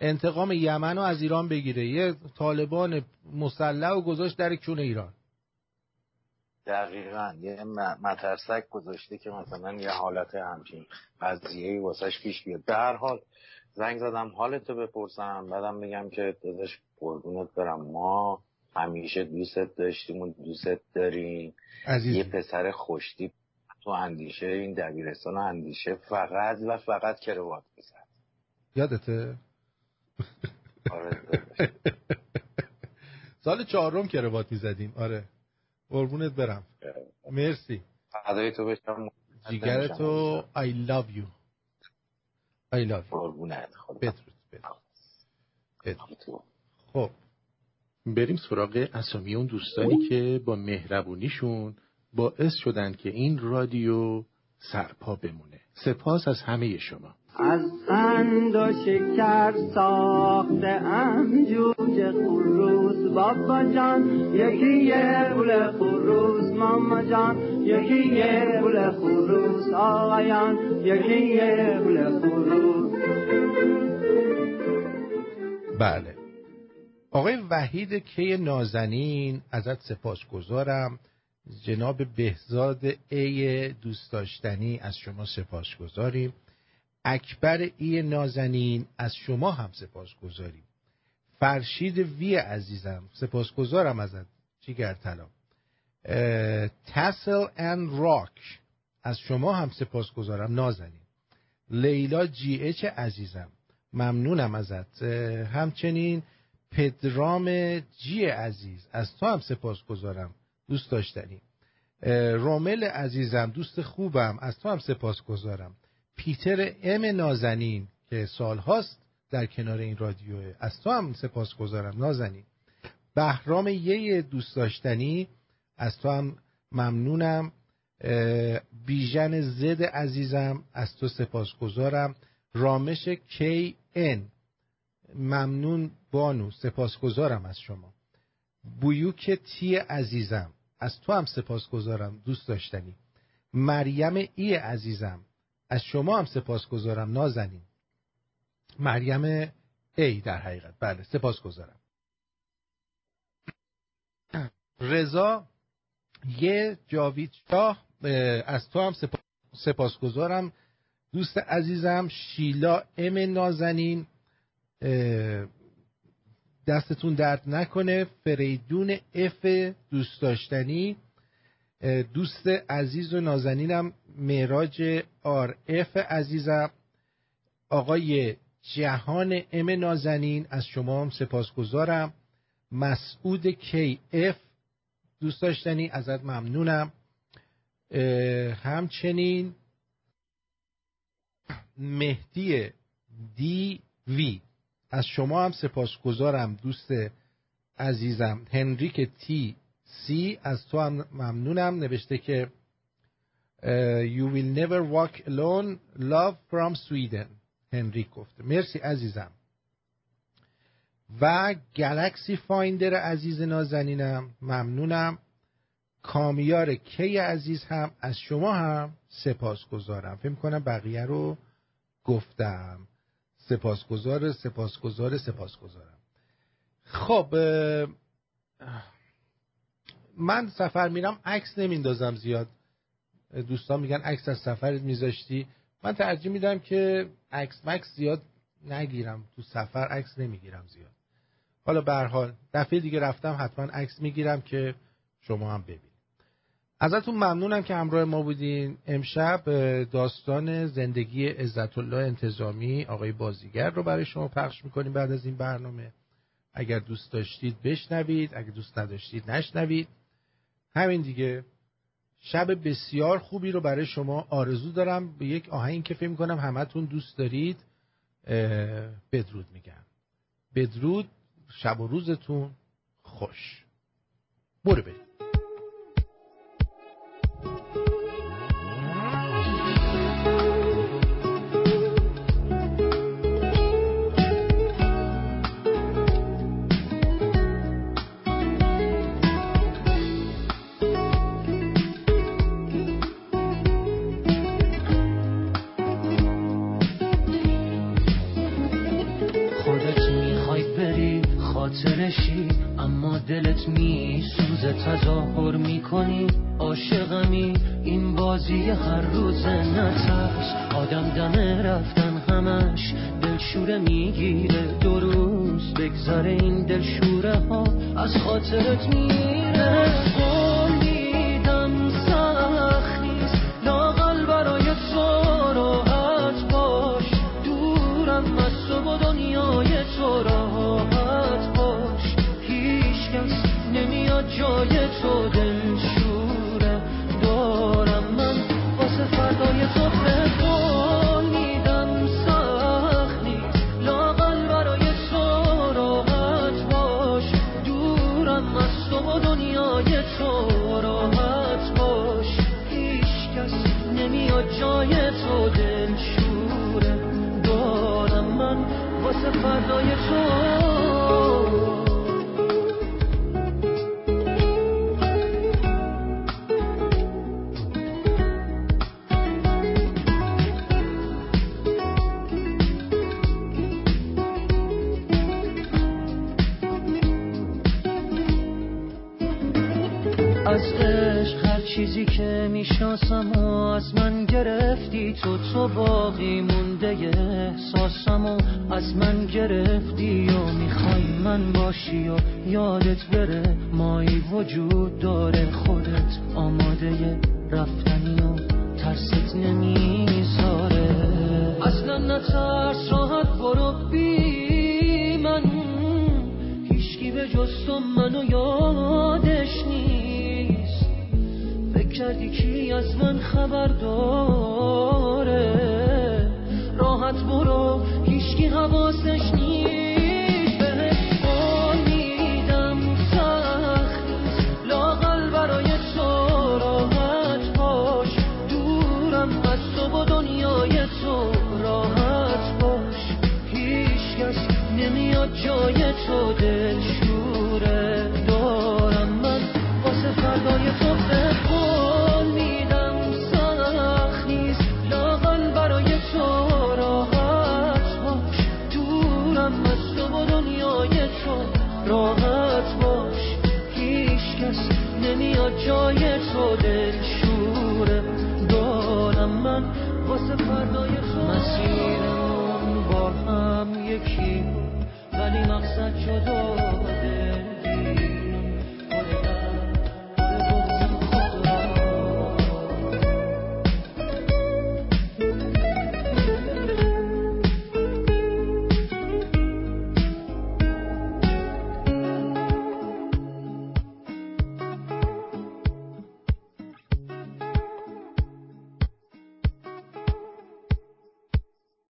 انتقام یمن رو از ایران بگیره. یه طالبان مسلح و گذاشت در کون ایران. دقیقا. یه مترسک گذاشته که مثلا یه حالت همچین قضیه واسش پیش بیاد. در حال زنگ زدم حالتو بپرسم. بعدم بگم که داداش قربونت برم. ما همیشه دوستت داشتیم و دوستت داریم. عزیز. یه پسر خوشتی تو اندیشه این دبیرستان اندیشه فقط و فقط کروات می‌زد. یادته؟ آره سال چهارم کروات می‌زدیم. آره. قربونت برم. مرسی. فدای تو بشم جیگرتو I love you. I love you. قربونت بدرود خب. بریم سراغ اسامی اون دوستانی که با مهربونیشون باعث شدن که این رادیو سرپا بمونه. سپاس از همه شما. از قند و شکر ساخته ام جوجه خروس. بابا جان یکی یه بول خروس. ماما جان یکی یه بول خروس. آقایان یکی یه بول خروس. بله. آقای وحید کی نازنین ازت سپاس گذارم جناب بهزاد ای دوست داشتنی از شما سپاس گذاریم اکبر ای نازنین از شما هم سپاس گذاریم فرشید وی عزیزم سپاس گذارم ازت جیگر طلا؟ تسل اند راک از شما هم سپاس گذارم نازنین. لیلا جی اچ عزیزم ممنونم ازت. همچنین پدرام جی عزیز از تو هم سپاس گذارم دوست داشتنی. رومل عزیزم دوست خوبم از تو هم سپاس گذارم پیتر ام نازنین که سال هاست در کنار این رادیو. از تو هم سپاس گذارم نازنین. بهرام یه دوست داشتنی از تو هم ممنونم. بیژن زد عزیزم از تو سپاس گذارم رامش کی ان ممنون بانو. سپاسگزارم از شما. بویوک تی عزیزم. از تو هم سپاسگزارم دوست داشتنی. مریم ای عزیزم. از شما هم سپاسگزارم نازنین. مریم ای در حقیقت. بله سپاسگزارم. رضا یه جاوید شاه از تو هم سپاسگزارم. دوست عزیزم شیلا ام نازنین. دستتون درد نکنه. فریدون اف دوست داشتنی. دوست عزیز و نازنینم معراج آر اف عزیزم. آقای جهان ام نازنین از شما هم سپاسگزارم. مسعود کی اف دوست داشتنی ازت ممنونم. همچنین مهدی دی وی. از شما هم سپاسگزارم دوست عزیزم. هنریک تی سی از تو هم ممنونم. نوشته که You will never walk alone. Love from Sweden. هنریک گفته. مرسی عزیزم. و گلکسی فایندر عزیز نازنینم. ممنونم. کامیار کی عزیز هم. از شما هم سپاس گذارم فکر کنم بقیه رو گفتم. سپاسگزار سپاسگزار سپاسگزارم. خب من سفر میرم عکس نمیندازم زیاد. دوستان میگن عکس از سفرت میذاشتی. من ترجیح میدم که عکس مکس زیاد نگیرم. تو سفر عکس نمی‌گیرم زیاد. حالا به حال دفعه دیگه رفتم حتما عکس می‌گیرم که شما هم ببینید. ازتون ممنونم که همراه ما بودین. امشب داستان زندگی عزت الله انتظامی آقای بازیگر رو برای شما پخش می‌کنیم بعد از این برنامه. اگر دوست داشتید بشنوید اگر دوست نداشتید نشنوید. همین دیگه. شب بسیار خوبی رو برای شما آرزو دارم. به یک آهنگ که فکر می‌کنم. همتون دوست دارید. بدرود میگم. بدرود. شب و روزتون خوش. برو برید.